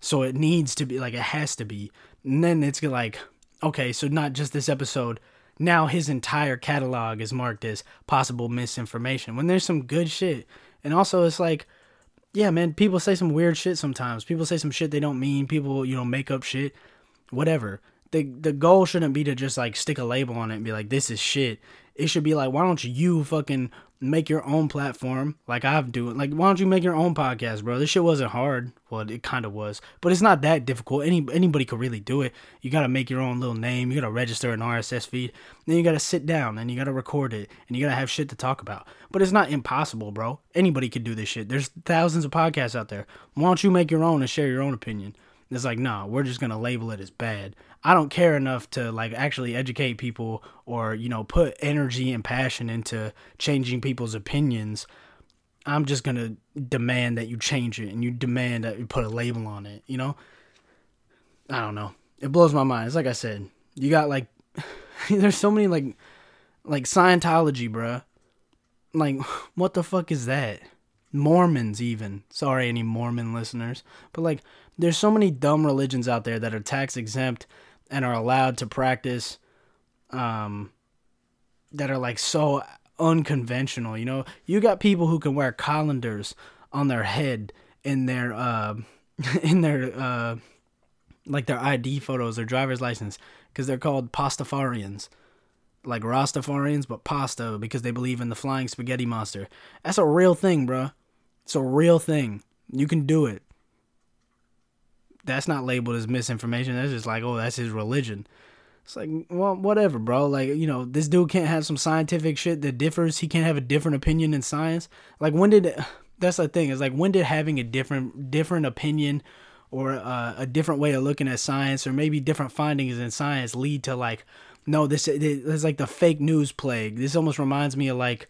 So it needs to be, like, it has to be. And then it's like, okay, so not just this episode. Now his entire catalog is marked as possible misinformation when there's some good shit. And also, it's like, yeah, man, people say some weird shit sometimes. People say some shit they don't mean. People, you know, make up shit whatever. The the goal shouldn't be to just like stick a label on it and be like this is shit. It should be like why don't you fucking make your own platform like I've doing. Like why don't you make your own podcast, bro? This shit wasn't hard. Well, it kind of was, but it's not that difficult. Any anybody could really do it. You got to make your own little name. You got to register an RSS feed. Then you got to sit down and you got to record it and you got to have shit to talk about. But it's not impossible, bro. Anybody could do this shit. There's thousands of podcasts out there. Why don't you make your own and share your own opinion? It's like, nah, we're just gonna label it as bad. I don't care enough to like actually educate people or, you know, put energy and passion into changing people's opinions. I'm just gonna demand that you change it and you demand that you put a label on it, you know? I don't know. It blows my mind. It's like I said, you got like there's so many like like Scientology, bruh. Like, what the fuck is that? Mormons, even. Sorry, any Mormon listeners. But, like, there's so many dumb religions out there that are tax exempt and are allowed to practice um that are like so unconventional you know? You got people who can wear colanders on their head in their uh in their uh like their ID photos their driver's license because they're called pastafarians. Like Rastafarians but pasta because they believe in the flying spaghetti monster. That's a real thing bruh. It's a real thing. You can do it that's not labeled as misinformation. That's just like, oh, that's his religion. It's like, well, whatever, bro. Like, you know, this dude can't have some scientific shit that differs. He can't have a different opinion in science. Like, when did that's the thing is like, when did having a different different opinion or uh, a different way of looking at science or maybe different findings in science lead to like, no, this is like the fake news plague. This almost reminds me of like,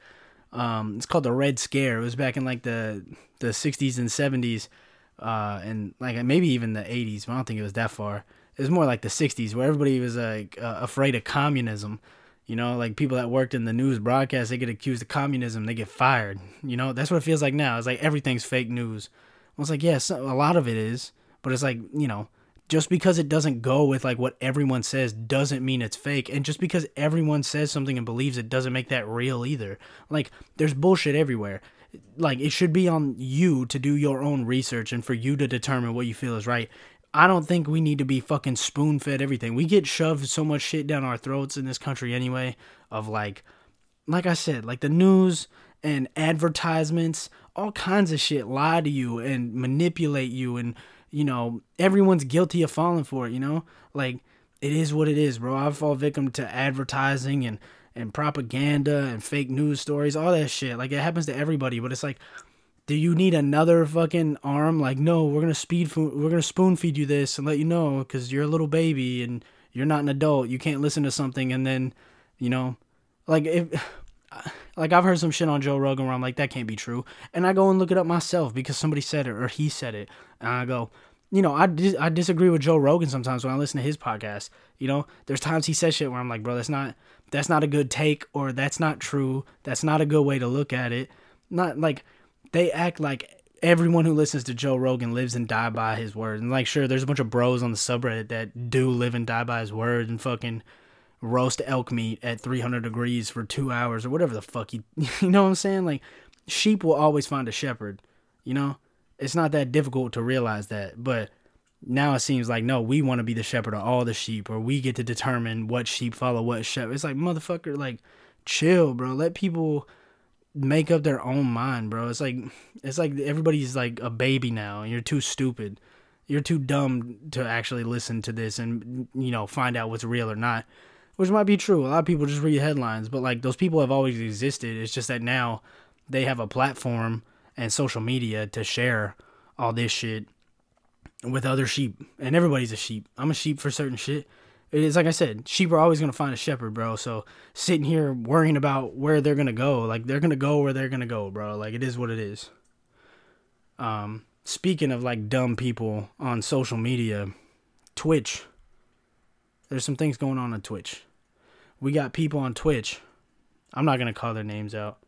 um, it's called the Red Scare. It was back in like the the 60s and 70s uh, and like maybe even the 80s, but I don't think it was that far. It was more like the 60s where everybody was like uh, afraid of communism. You know, like people that worked in the news broadcast, they get accused of communism, they get fired. You know, that's what it feels like now. It's like everything's fake news. I was like, yes, yeah, a lot of it is, but it's like, you know, just because it doesn't go with like what everyone says doesn't mean it's fake and just because everyone says something and believes it doesn't make that real either like there's bullshit everywhere like it should be on you to do your own research and for you to determine what you feel is right. I don't think we need to be fucking spoon fed everything. We get shoved so much shit down our throats in this country anyway of like like I said, like the news and advertisements, all kinds of shit lie to you and manipulate you and you know, everyone's guilty of falling for it, you know? Like it is what it is, bro. I fall victim to advertising and and propaganda and fake news stories, all that shit. Like it happens to everybody, but it's like, do you need another fucking arm? Like, no, we're gonna speed, we're gonna spoon feed you this and let you know because you're a little baby and you're not an adult. You can't listen to something and then, you know, like if. Like I've heard some shit on Joe Rogan where I'm like that can't be true, and I go and look it up myself because somebody said it or he said it, and I go, you know, I dis- I disagree with Joe Rogan sometimes when I listen to his podcast. You know, there's times he says shit where I'm like, bro, that's not that's not a good take or that's not true. That's not a good way to look at it. Not like they act like everyone who listens to Joe Rogan lives and die by his word. And like, sure, there's a bunch of bros on the subreddit that do live and die by his word and fucking roast elk meat at 300 degrees for two hours or whatever the fuck you, you know what I'm saying? Like, sheep will always find a shepherd, you know? It's not that difficult to realize that, but now it seems like no, we want to be the shepherd of all the sheep, or we get to determine what sheep follow what shepherd. It's like motherfucker, like chill, bro. Let people make up their own mind, bro. It's like it's like everybody's like a baby now, and you're too stupid. You're too dumb to actually listen to this and you know find out what's real or not, which might be true. A lot of people just read headlines, but like those people have always existed. It's just that now they have a platform and social media to share all this shit with other sheep, and everybody's a sheep. I'm a sheep for certain shit it's like I said, sheep are always gonna find a shepherd, bro. So sitting here worrying about where they're gonna go, like they're gonna go where they're gonna go, bro. Like it is what it is. Um, speaking of like dumb people on social media, Twitch. There's some things going on on Twitch. We got people on Twitch. I'm not gonna call their names out.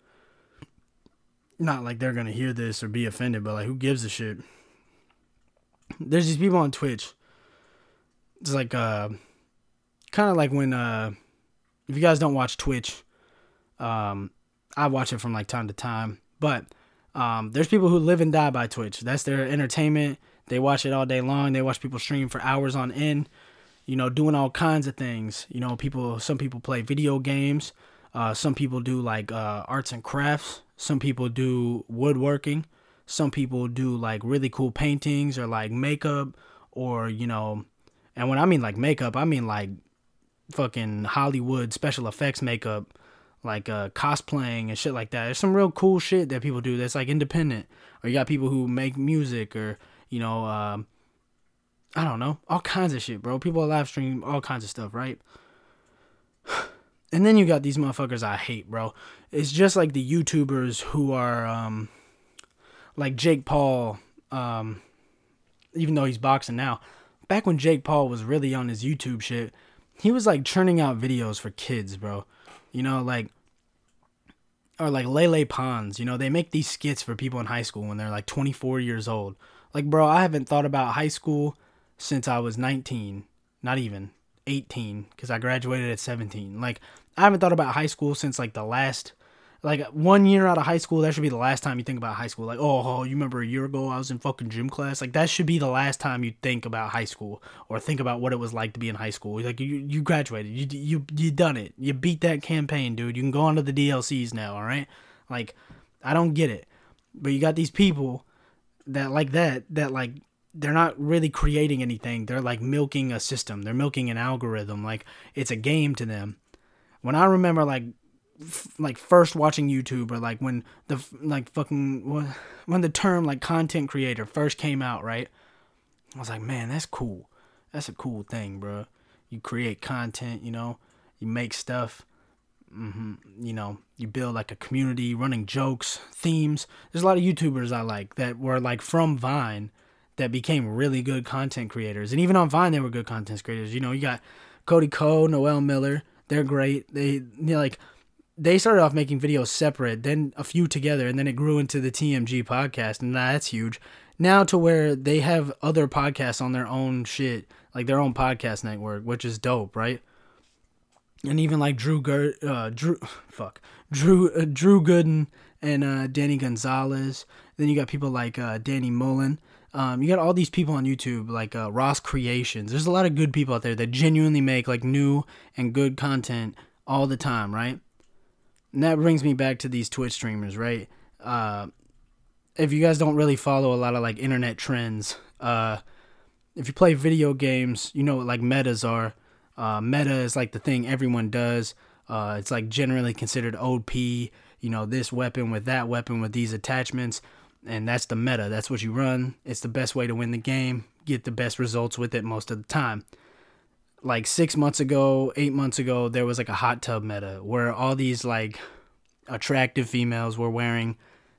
Not like they're gonna hear this or be offended, but like who gives a shit? There's these people on Twitch. It's like uh kind of like when uh if you guys don't watch Twitch, um I watch it from like time to time, but um there's people who live and die by Twitch. That's their entertainment. They watch it all day long. They watch people stream for hours on end, you know, doing all kinds of things. You know, people some people play video games. Uh, some people do like uh, arts and crafts. Some people do woodworking. Some people do like really cool paintings or like makeup or, you know, and when I mean like makeup, I mean like fucking Hollywood special effects makeup, like uh, cosplaying and shit like that. There's some real cool shit that people do that's like independent. Or you got people who make music or, you know, um, I don't know, all kinds of shit, bro. People live stream all kinds of stuff, right? And then you got these motherfuckers I hate, bro. It's just like the YouTubers who are um like Jake Paul, um even though he's boxing now. Back when Jake Paul was really on his YouTube shit, he was like churning out videos for kids, bro. You know, like or like Lele Pons, you know, they make these skits for people in high school when they're like 24 years old. Like, bro, I haven't thought about high school since I was 19, not even 18, because I graduated at 17. Like, I haven't thought about high school since like the last like one year out of high school, that should be the last time you think about high school. Like, oh, oh, you remember a year ago I was in fucking gym class? Like that should be the last time you think about high school or think about what it was like to be in high school. Like you, you graduated, you, you, you done it, you beat that campaign, dude. You can go on to the DLCs now. All right, like I don't get it, but you got these people that like that that like they're not really creating anything. They're like milking a system. They're milking an algorithm. Like it's a game to them. When I remember like like first watching YouTube or like when the like fucking when the term like content creator first came out, right? I was like, man, that's cool. That's a cool thing, bro. You create content, you know, you make stuff. Mm-hmm. You know, you build like a community, running jokes, themes. There's a lot of YouTubers I like that were like from Vine that became really good content creators, and even on Vine they were good content creators. You know, you got Cody Ko, Noel Miller. They're great. They like they started off making videos separate, then a few together, and then it grew into the TMG podcast, and that's huge. Now to where they have other podcasts on their own shit, like their own podcast network, which is dope, right? And even like Drew Ger- uh, Drew, fuck, Drew, uh, Drew Gooden and uh, Danny Gonzalez. Then you got people like uh, Danny Mullen. Um, you got all these people on YouTube, like uh, Ross Creations. There's a lot of good people out there that genuinely make like new and good content all the time, right? And that brings me back to these Twitch streamers, right? Uh, if you guys don't really follow a lot of like internet trends, uh, if you play video games, you know what like metas are. Uh, meta is like the thing everyone does. Uh, it's like generally considered OP. You know, this weapon with that weapon with these attachments, and that's the meta. That's what you run. It's the best way to win the game. Get the best results with it most of the time like six months ago, eight months ago, there was like a hot tub meta where all these like attractive females were wearing,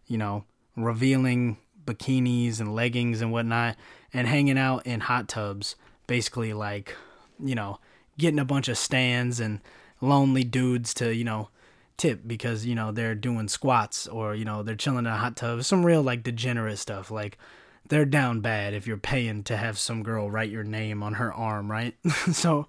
you know, revealing bikinis and leggings and whatnot and hanging out in hot tubs, basically like, you know, getting a bunch of stands and lonely dudes to, you know, tip because you know they're doing squats or you know they're chilling in a hot tub. Some real like degenerate stuff. Like they're down bad if you're paying to have some girl write your name on her arm, right? so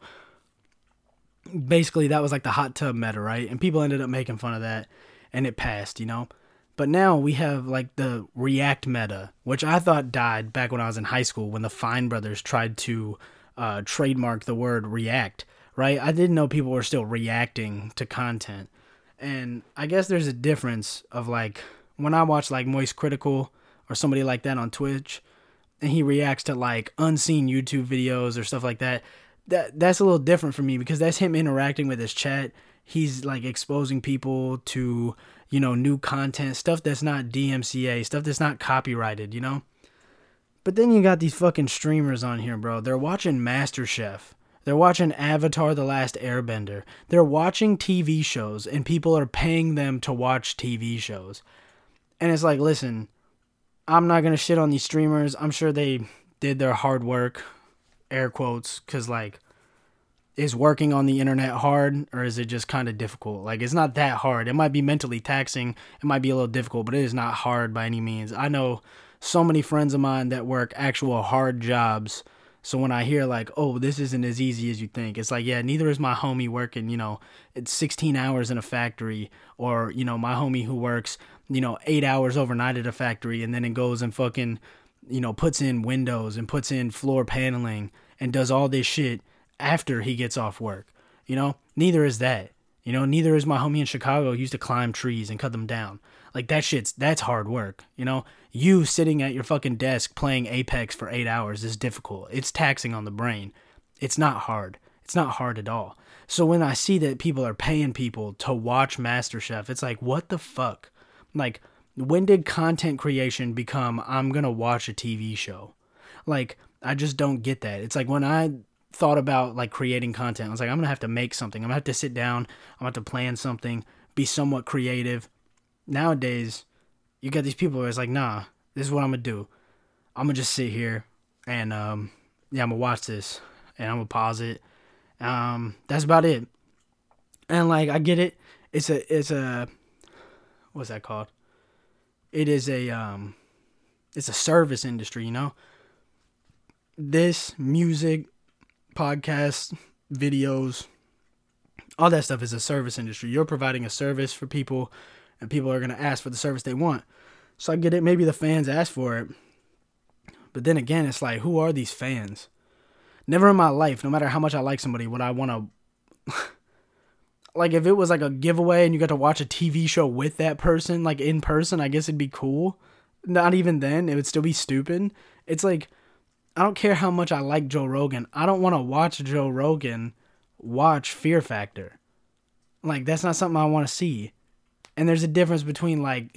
basically that was like the hot tub meta, right? And people ended up making fun of that and it passed, you know? But now we have like the React meta, which I thought died back when I was in high school when the Fine brothers tried to uh, trademark the word React, right? I didn't know people were still reacting to content. And I guess there's a difference of like when I watch like Moist Critical or somebody like that on Twitch and he reacts to like unseen YouTube videos or stuff like that that that's a little different for me because that's him interacting with his chat. He's like exposing people to, you know, new content, stuff that's not DMCA, stuff that's not copyrighted, you know? But then you got these fucking streamers on here, bro. They're watching MasterChef. They're watching Avatar The Last Airbender. They're watching TV shows and people are paying them to watch TV shows. And it's like, listen, I'm not going to shit on these streamers. I'm sure they did their hard work air quotes because like is working on the internet hard or is it just kind of difficult like it's not that hard it might be mentally taxing it might be a little difficult but it is not hard by any means i know so many friends of mine that work actual hard jobs so when i hear like oh this isn't as easy as you think it's like yeah neither is my homie working you know it's 16 hours in a factory or you know my homie who works you know 8 hours overnight at a factory and then it goes and fucking you know, puts in windows and puts in floor paneling and does all this shit after he gets off work. You know, neither is that. You know, neither is my homie in Chicago who used to climb trees and cut them down. Like that shit's that's hard work. You know, you sitting at your fucking desk playing Apex for eight hours is difficult. It's taxing on the brain. It's not hard. It's not hard at all. So when I see that people are paying people to watch MasterChef, it's like, what the fuck? Like, when did content creation become I'm to watch a TV show? Like I just don't get that. It's like when I thought about like creating content, I was like I'm to have to make something. I'm to have to sit down, I'm to have to plan something, be somewhat creative. Nowadays, you got these people it's like, "Nah, this is what I'm to do. I'm to just sit here and um yeah, I'm to watch this and I'm to pause it. Um that's about it." And like I get it. It's a it's a what's that called? it is a um it's a service industry, you know. This music, podcast, videos, all that stuff is a service industry. You're providing a service for people and people are going to ask for the service they want. So I get it, maybe the fans ask for it. But then again, it's like who are these fans? Never in my life, no matter how much I like somebody, would I want to like if it was like a giveaway and you got to watch a TV show with that person like in person, I guess it'd be cool. Not even then, it would still be stupid. It's like I don't care how much I like Joe Rogan. I don't want to watch Joe Rogan watch Fear Factor. Like that's not something I want to see. And there's a difference between like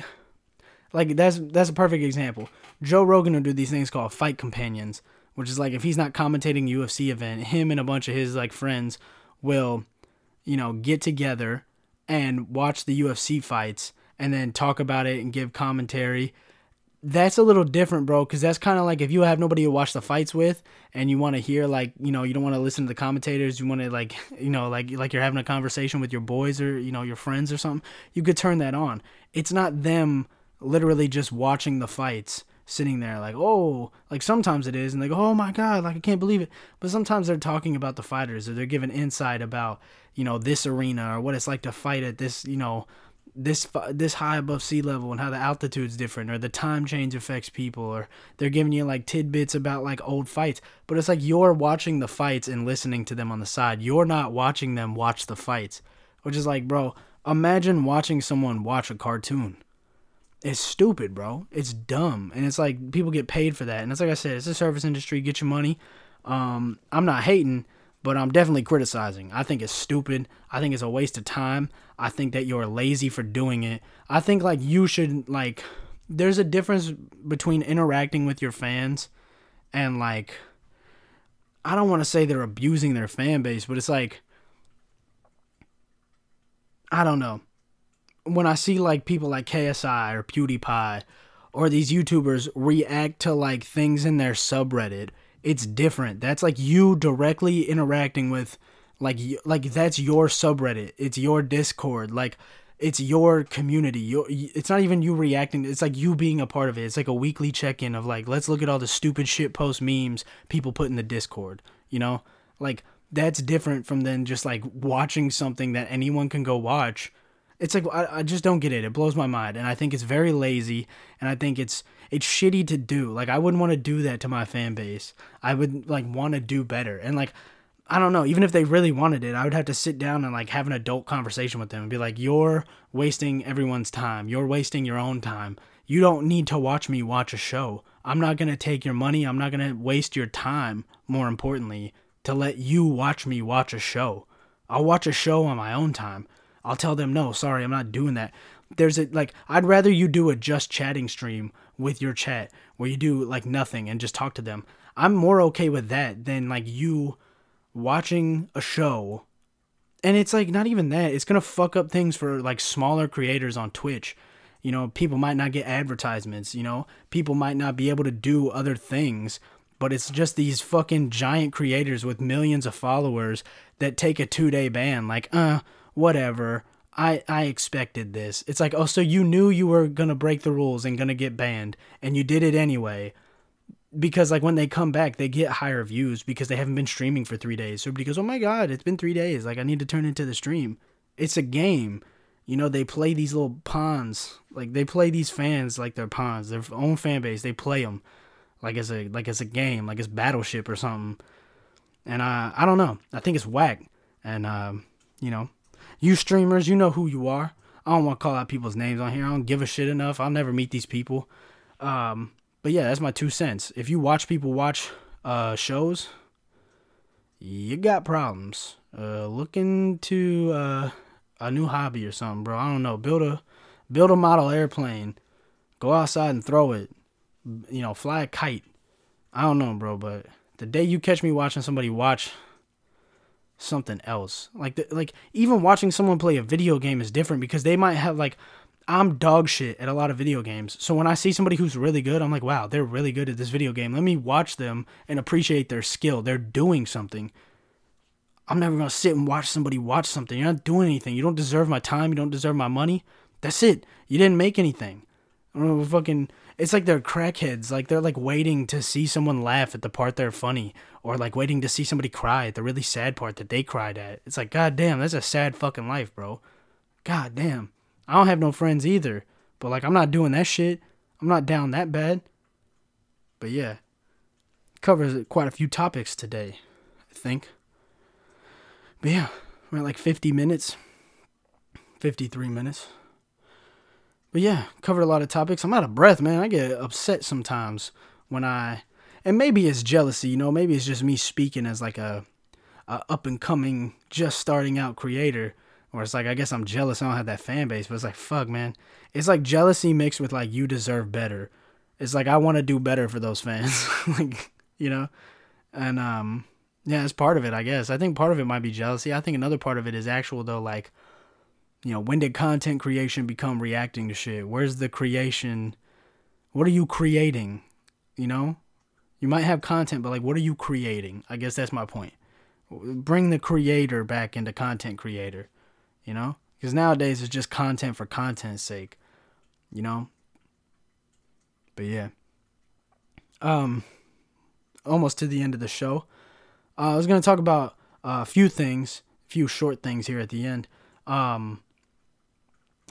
like that's that's a perfect example. Joe Rogan will do these things called fight companions, which is like if he's not commentating a UFC event, him and a bunch of his like friends will you know, get together and watch the UFC fights and then talk about it and give commentary. That's a little different, bro, because that's kind of like if you have nobody to watch the fights with and you want to hear, like, you know, you don't want to listen to the commentators, you want to, like, you know, like, like you're having a conversation with your boys or, you know, your friends or something, you could turn that on. It's not them literally just watching the fights sitting there like oh like sometimes it is and they go oh my god like i can't believe it but sometimes they're talking about the fighters or they're giving insight about you know this arena or what it's like to fight at this you know this this high above sea level and how the altitude's different or the time change affects people or they're giving you like tidbits about like old fights but it's like you're watching the fights and listening to them on the side you're not watching them watch the fights which is like bro imagine watching someone watch a cartoon it's stupid, bro. It's dumb. And it's like people get paid for that. And it's like I said, it's a service industry. Get your money. Um, I'm not hating, but I'm definitely criticizing. I think it's stupid. I think it's a waste of time. I think that you're lazy for doing it. I think like you should like there's a difference between interacting with your fans and like I don't want to say they're abusing their fan base, but it's like I don't know when I see like people like KSI or PewDiePie or these YouTubers react to like things in their subreddit, it's different. That's like you directly interacting with like like that's your subreddit. It's your Discord. Like it's your community. Your, it's not even you reacting. It's like you being a part of it. It's like a weekly check in of like, let's look at all the stupid shit post memes people put in the Discord. You know, like that's different from then just like watching something that anyone can go watch. It's like I, I just don't get it. It blows my mind, and I think it's very lazy, and I think it's it's shitty to do. Like I wouldn't want to do that to my fan base. I would like want to do better, and like I don't know, even if they really wanted it, I would have to sit down and like have an adult conversation with them and be like, "You're wasting everyone's time. You're wasting your own time. You don't need to watch me watch a show. I'm not going to take your money. I'm not going to waste your time, more importantly, to let you watch me watch a show. I'll watch a show on my own time. I'll tell them, "No, sorry, I'm not doing that." There's a like I'd rather you do a just chatting stream with your chat where you do like nothing and just talk to them. I'm more okay with that than like you watching a show. And it's like not even that. It's gonna fuck up things for like smaller creators on twitch. You know people might not get advertisements you know? People might not be able to do other things but it's just these fucking giant creators with millions of followers that take a two day ban. Like uh whatever i i expected this. It's like oh so you knew you were gonna break the rules and gonna get banned and you did it anyway. Because like when they come back they get higher views because they haven't been streaming for three days. So everybody goes oh my god it's been three days. Like i need to turn into the stream. It's a game. You know they play these little pawns. Like they play these fans like they're pawns. Their own fan base they play them like it's a like it's a game. Like it's battleship or something. And uh, i don't know. I think it's whack. And um, you know you streamers you know who you are i don't want to call out people's names on here i don't give a shit enough i'll never meet these people um, but yeah, that's my two cents. If you watch people watch uh, shows, you got problems. Uh, look into uh, a new hobby or something, bro. I don't know. Build a build a model airplane. Go outside and throw it. You know, fly a kite. I don't know, bro, but the day you catch me watching somebody watch something else, like the, like even watching someone play a video game is different because they might have like I'm dog shit at a lot of video games. So when I see somebody who's really good, I'm like, wow, they're really good at this video game. Let me watch them and appreciate their skill. They're doing something. I'm never gonna sit and watch somebody watch something. You're not doing anything. You don't deserve my time. You don't deserve my money. That's it. You didn't make anything. I don't know, fucking. It's like they're crackheads. Like they're like waiting to see someone laugh at the part they're funny, or like waiting to see somebody cry at the really sad part that they cried at. It's like, god damn, that's a sad fucking life, bro. God damn. I don't have no friends either. But like I'm not doing that shit. I'm not down that bad. But yeah. Covers quite a few topics today, I think. But yeah, we're at like 50 minutes. 53 minutes. But yeah, covered a lot of topics. I'm out of breath, man. I get upset sometimes when I and maybe it's jealousy, you know, maybe it's just me speaking as like a, a up and coming just starting out creator or it's like I guess I'm jealous I don't have that fan base, but it's like fuck, man. It's like jealousy mixed with like you deserve better. It's like I want to do better for those fans, like you know, and um, yeah, it's part of it, I guess. I think part of it might be jealousy. I think another part of it is actual though, like you know, when did content creation become reacting to shit? Where's the creation? What are you creating? You know, you might have content, but like, what are you creating? I guess that's my point. Bring the creator back into content creator you know? Because nowadays it's just content for content's sake, you know? But yeah. Um, almost to the end of the show. Uh, I was to talk about uh, a few things, a few short things here at the end. Um,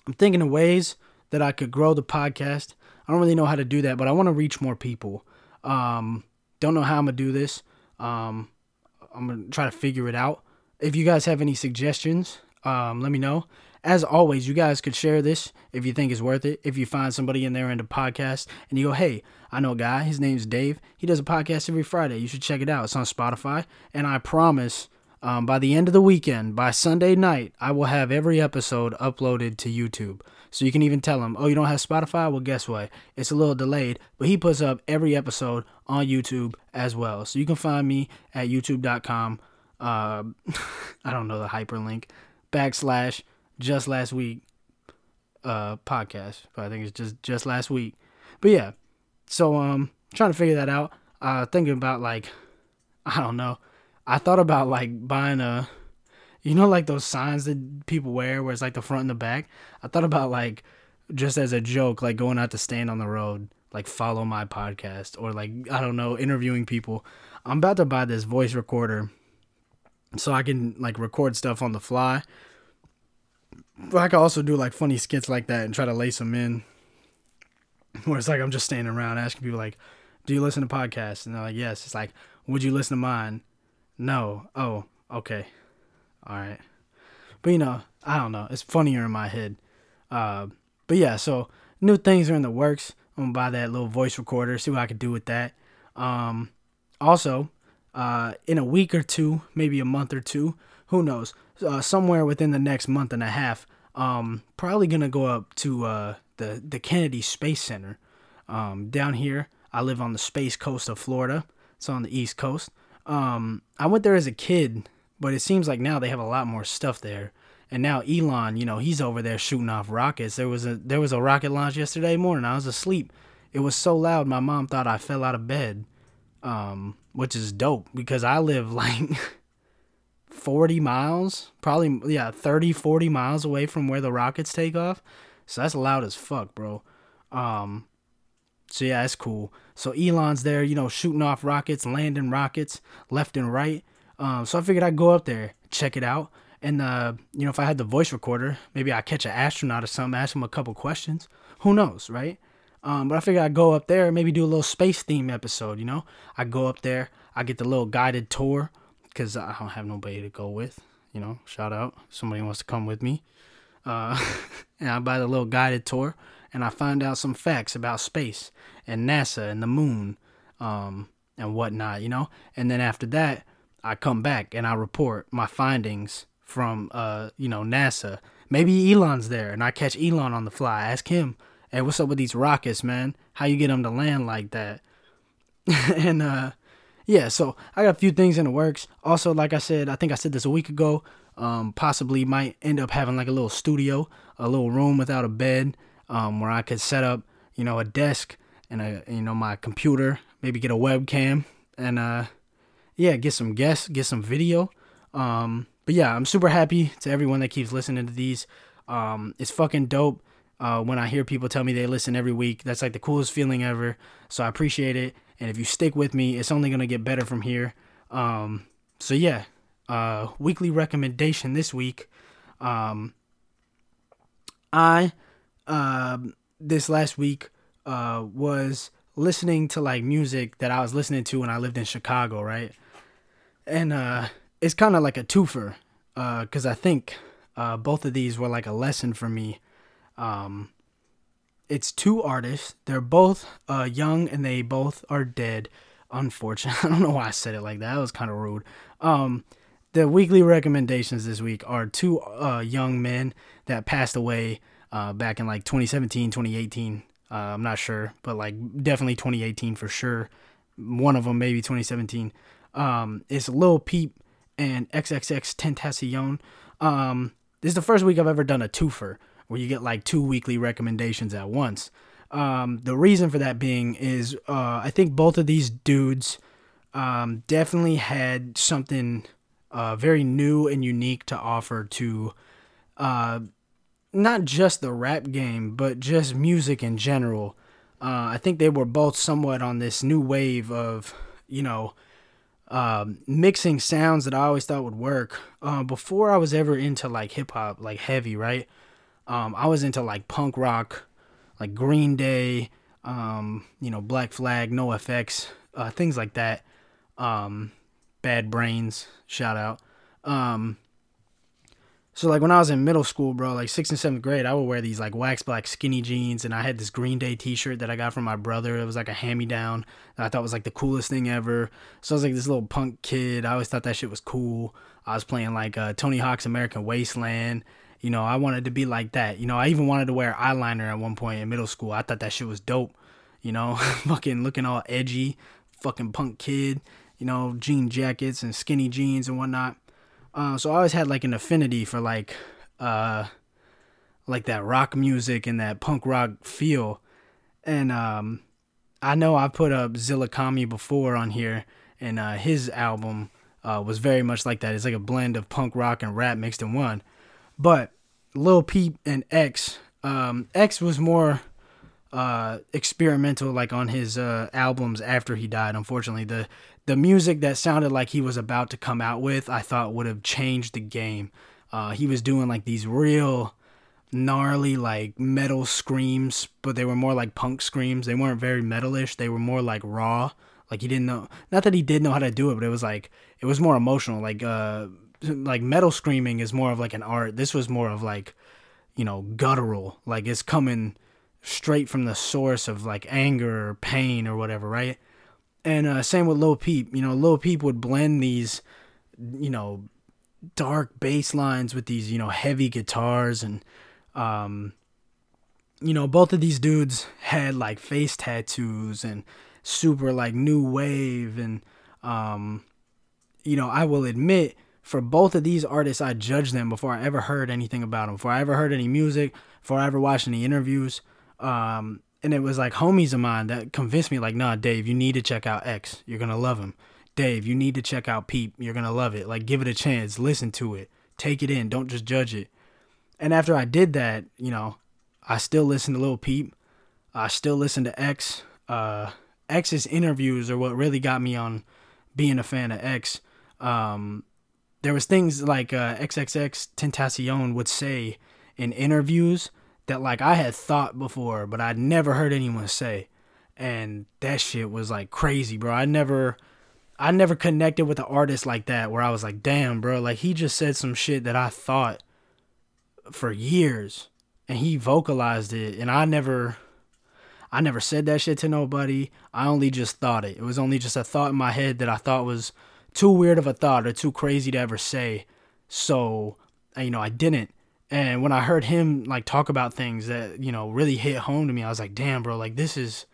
I'm thinking of ways that I could grow the podcast. I don't really know how to do that, but I want to reach more people. Um, don't know how I'm going to do this. Um, I'm going to try to figure it out. If you guys have any suggestions, um, let me know. As always, you guys could share this if you think it's worth it. If you find somebody in there in the podcast and you go, hey, I know a guy, his name's Dave. He does a podcast every Friday. You should check it out. It's on Spotify. And I promise um, by the end of the weekend, by Sunday night, I will have every episode uploaded to YouTube. So you can even tell him, oh, you don't have Spotify? Well, guess what? It's a little delayed, but he puts up every episode on YouTube as well. So you can find me at youtube.com. Uh, I don't know the hyperlink backslash just last week uh podcast. I think it's just just last week. But yeah. So um trying to figure that out. Uh thinking about like I don't know. I thought about like buying a You know, like those signs that people wear where it's like the front and the back? I thought about like just as a joke, like going out to stand on the road, like follow my podcast or like, I don't know, interviewing people. I'm about to buy this voice recorder so I can like record stuff on the fly. But I can also do like funny skits like that and try to lace them in. Where it's like I'm just standing around asking people like, "Do you listen to podcasts?" And they're like, "Yes." It's like, "Would you listen to mine?" No. Oh, okay. All right. But you know, I don't know. It's funnier in my head. Uh, but yeah, so new things are in the works. I'm gonna buy that little voice recorder, see what I can do with that. Um, also, uh, in a week or two, maybe a month or two, who knows? Uh, somewhere within the next month and a half, um, probably gonna go up to uh, the the Kennedy Space Center. Um, down here, I live on the space coast of Florida. It's on the East Coast. Um, I went there as a kid, but it seems like now they have a lot more stuff there. And now Elon, you know, he's over there shooting off rockets. There was a there was a rocket launch yesterday morning. I was asleep. It was so loud my mom thought I fell out of bed. Um, which is dope because I live like 40 miles, probably yeah, 30 40 miles away from where the rockets take off. So that's loud as fuck, bro. Um so yeah, it's cool. So Elon's there, you know, shooting off rockets, landing rockets left and right. Um, so I figured I'd go up there, check it out, and uh, you know, if I had the voice recorder, maybe I catch an astronaut or something, ask him a couple questions. Who knows, right? Um, but I figured I'd go up there, maybe do a little space theme episode. You know, I go up there, I get the little guided tour because I don't have nobody to go with. You know, shout out somebody wants to come with me. Uh, and I buy the little guided tour, and I find out some facts about space and NASA and the moon, um, and whatnot. You know, and then after that, I come back and I report my findings from uh, you know, NASA. Maybe Elon's there and I catch Elon on the fly. Ask him, "Hey, what's up with these rockets, man? How you get them to land like that?" and uh yeah, so I got a few things in the works. Also, like I said, I think I said this a week ago, um, possibly might end up having like a little studio, a little room without a bed, um, where I could set up, you know, a desk and a you know my computer, maybe get a webcam and uh yeah, get some guests, get some video. Um, but yeah, I'm super happy to everyone that keeps listening to these. Um, it's fucking dope. Uh, when I hear people tell me they listen every week, that's like the coolest feeling ever. So I appreciate it. And if you stick with me, it's only gonna get better from here. Um, so yeah, uh, weekly recommendation this week. Um, I uh, this last week uh, was listening to like music that I was listening to when I lived in Chicago, right? and uh, it's kind of like a twofer because uh, I think uh, both of these were like a lesson for me. Um, it's two artists. They're both uh, young and they both are dead. Unfortunately, I don't know why I said it like that. That was kind of rude. Um, the weekly recommendations this week are two young men that passed away uh, back in like 2017, 2018. Uh, I'm not sure, but like definitely 2018 for sure. One of them maybe 2017. Um, it's Lil Peep and XXX Tentacion. Um, this is the first week I've ever done a twofer where you get like two weekly recommendations at once. Um, the reason for that being is uh, I think both of these dudes um, definitely had something uh, very new and unique to offer to uh, not just the rap game, but just music in general. Uh, I think they were both somewhat on this new wave of, you know, um, mixing sounds that I always thought would work. Uh, before I was ever into like hip hop, like heavy, right? Um, I was into like punk rock, like Green Day, um, you know, Black Flag, NOFX, uh, things like that. Um, Bad Brains, shout out. Um, so like when I was in middle school, bro, like sixth and seventh grade, I would wear these like wax black skinny jeans, and I had this Green Day T-shirt that I got from my brother. It was like a hand-me-down that I thought was like the coolest thing ever. So I was like this little punk kid. I always thought that shit was cool. I was playing like uh, Tony Hawk's American Wasteland. You know, I wanted to be like that. You know, I even wanted to wear eyeliner at one point in middle school. I thought that shit was dope. You know, fucking looking all edgy, fucking punk kid. You know, jean jackets and skinny jeans and whatnot. Uh, so I always had like an affinity for like uh like that rock music and that punk rock feel. And um I know I put up Zilla Kami before on here and uh his album uh, was very much like that. It's like a blend of punk rock and rap mixed in one. But Lil Peep and X, um, X was more uh, experimental, like on his uh, albums after he died. Unfortunately, the the music that sounded like he was about to come out with, I thought would have changed the game. Uh, he was doing like these real gnarly like metal screams, but they were more like punk screams. They weren't very metalish. They were more like raw. Like he didn't know. Not that he did know how to do it, but it was like it was more emotional. Like uh, like metal screaming is more of like an art. This was more of like, you know, guttural. Like it's coming straight from the source of like anger or pain or whatever, right? And uh, same with Lil Peep. You know, Lil Peep would blend these, you know, dark bass lines with these, you know, heavy guitars and um you know, both of these dudes had like face tattoos and super like new wave and um you know, I will admit for both of these artists I judged them before I ever heard anything about them, before I ever heard any music, before I ever watched any interviews. Um and it was like homies of mine that convinced me like, "Nah, Dave, you need to check out X. You're to love him." Dave, you need to check out Peep. You're to love it. Like give it a chance, listen to it. Take it in, don't just judge it. And after I did that, you know, I still listen to Lil Peep. I still listen to X. Uh X's interviews are what really got me on being a fan of X. Um, there was things like uh, XXXTentacion would say in interviews that like I had thought before, but I'd never heard anyone say, and that shit was like crazy, bro. I never, I never connected with an artist like that where I was like, damn, bro, like he just said some shit that I thought for years, and he vocalized it, and I never I never said that shit to nobody. I only just thought it. It was only just a thought in my head that I thought was too weird of a thought or too crazy to ever say. So, you know, I didn't. And when I heard him like talk about things that, you know, really hit home to me, I was like, "Damn, bro, like this is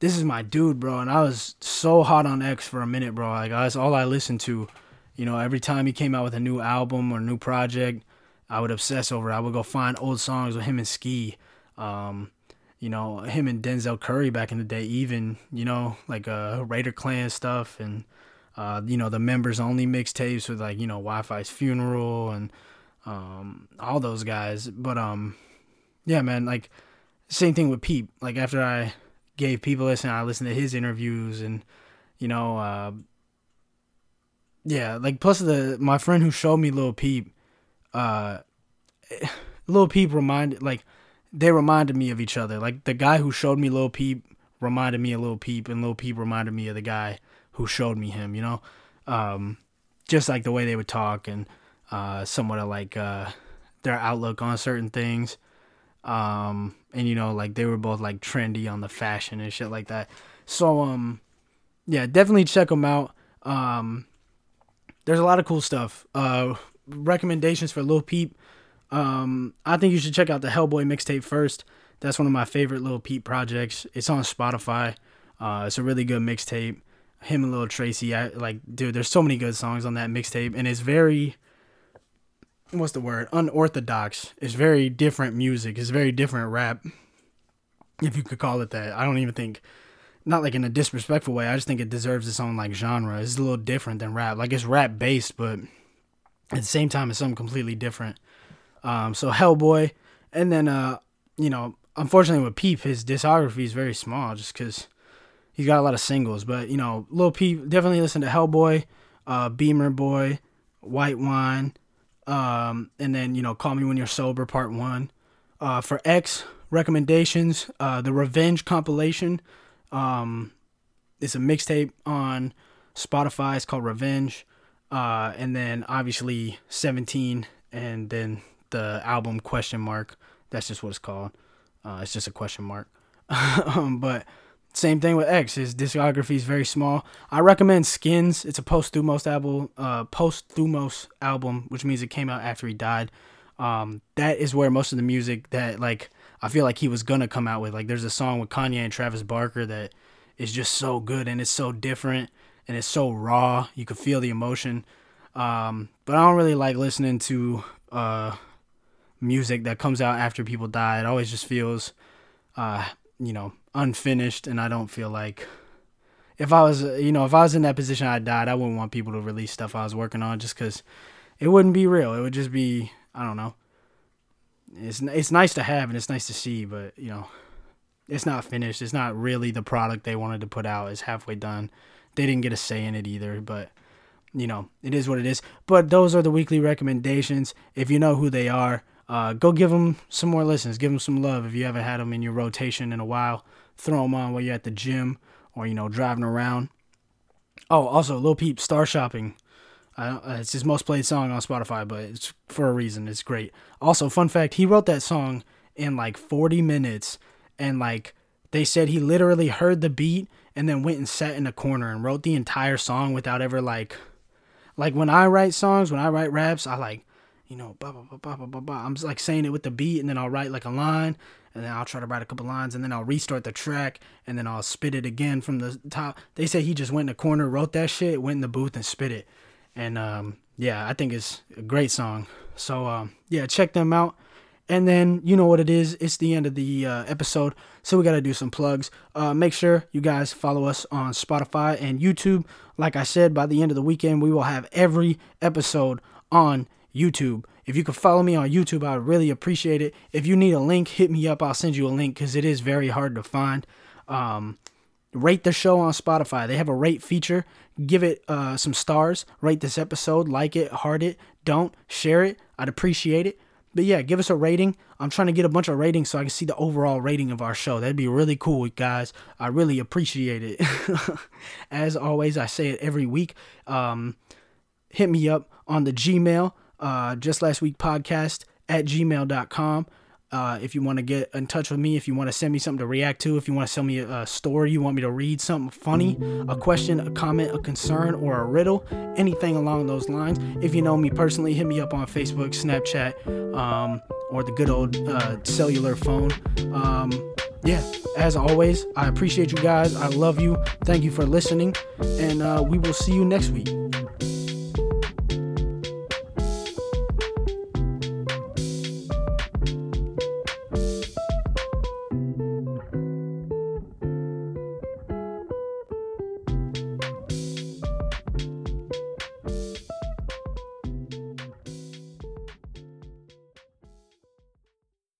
this is my dude, bro." And I was so hot on X for a minute, bro. Like that's all I listened to. You know, every time he came out with a new album or new project, I would obsess over it. I would go find old songs with him and Ski. Um, you know, him and Denzel Curry back in the day, even, you know, like uh Raider Clan stuff and uh, you know, the members only mixtapes with like, you know, Wifisfuneral and um all those guys. But um yeah, man, like same thing with Peep. Like after I gave people listen, I listened to his interviews and you know, uh yeah, like plus the my friend who showed me Little Peep, uh Little Peep reminded like they reminded me of each other. Like the guy who showed me Little Peep reminded me of Little Peep, and Little Peep reminded me of the guy who showed me him. You know, um, just like the way they would talk and uh, somewhat of like uh, their outlook on certain things. Um, and you know, like they were both like trendy on the fashion and shit like that. So um, yeah, definitely check them out. Um, there's a lot of cool stuff. Uh, recommendations for Lil Peep. Um, I think you should check out the Hellboy mixtape first. That's one of my favorite Lil Peep projects. It's on Spotify. Uh, it's a really good mixtape. Him and Lil Tracy, I like, dude. There's so many good songs on that mixtape, and it's very, what's the word? Unorthodox. It's very different music. It's very different rap, if you could call it that. I don't even think, not like in a disrespectful way. I just think it deserves its own like genre. It's a little different than rap. Like it's rap based, but at the same time, it's something completely different. Um, so Hellboy, and then uh, you know, unfortunately with Peep, his discography is very small just because he's got a lot of singles. But you know, Lil Peep, definitely listen to Hellboy, uh, Beamer Boy, White Wine, um, and then you know, Call Me When You're Sober Part One. Uh, for X recommendations, uh, the Revenge compilation. Um, it's a mixtape on Spotify. It's called Revenge. Uh, and then obviously 17 and then the album question mark. That's just what it's called. Uh, it's just a question mark. um, but same thing with X. His discography is very small. I recommend Skins. It's a posthumous album. Uh, posthumous album, which means it came out after he died. Um, that is where most of the music that like I feel like he was gonna come out with. Like, there's a song with Kanye and Travis Barker that is just so good and it's so different and it's so raw. You can feel the emotion. Um, but I don't really like listening to uh music that comes out after people die. It always just feels, uh, you know, unfinished, and I don't feel like if I was, you know, if I was in that position, I died. I wouldn't want people to release stuff I was working on just because it wouldn't be real. It would just be, I don't know. It's it's nice to have and it's nice to see, but you know, it's not finished. It's not really the product they wanted to put out. It's halfway done. They didn't get a say in it either, but you know, it is what it is. But those are the weekly recommendations. If you know who they are, uh, go give them some more listens. Give them some love if you haven't had them in your rotation in a while. Throw them on while you're at the gym or you know driving around. Oh, also Lil Peep Star Shopping. Uh, it's his most played song on Spotify, but it's for a reason. It's great. Also, fun fact: he wrote that song in like 40 minutes, and like they said, he literally heard the beat and then went and sat in a corner and wrote the entire song without ever like, like when I write songs, when I write raps, I like, you know, blah blah blah blah blah blah. blah. I'm just like saying it with the beat, and then I'll write like a line, and then I'll try to write a couple lines, and then I'll restart the track, and then I'll spit it again from the top. They say he just went in the corner, wrote that shit, went in the booth, and spit it. And um, yeah, I think it's a great song. So um, yeah, check them out. And then you know what it is. It's the end of the uh, episode, so we got to do some plugs. Uh, make sure you guys follow us on Spotify and YouTube. Like I said, by the end of the weekend, we will have every episode on YouTube. If you could follow me on YouTube, I would really appreciate it. If you need a link, hit me up. I'll send you a link because it is very hard to find. Um, rate the show on Spotify. They have a rate feature. Give it uh, some stars. Rate this episode. Like it, heart it. Don't share it. I'd appreciate it. But yeah, give us a rating. I'm trying to get a bunch of ratings so I can see the overall rating of our show. That'd be really cool, guys. I really appreciate it. As always, I say it every week. Um, hit me up on the Gmail, uh, just last week podcast at gmail.com. Uh, if you want to get in touch with me, if you want to send me something to react to, if you want to send me a, story, you want me to read something funny, a question, a comment, a concern, or a riddle, anything along those lines. If you know me personally, hit me up on Facebook, Snapchat, um, or the good old uh, cellular phone. Um, yeah, as always, I appreciate you guys. I love you. Thank you for listening, and uh, we will see you next week.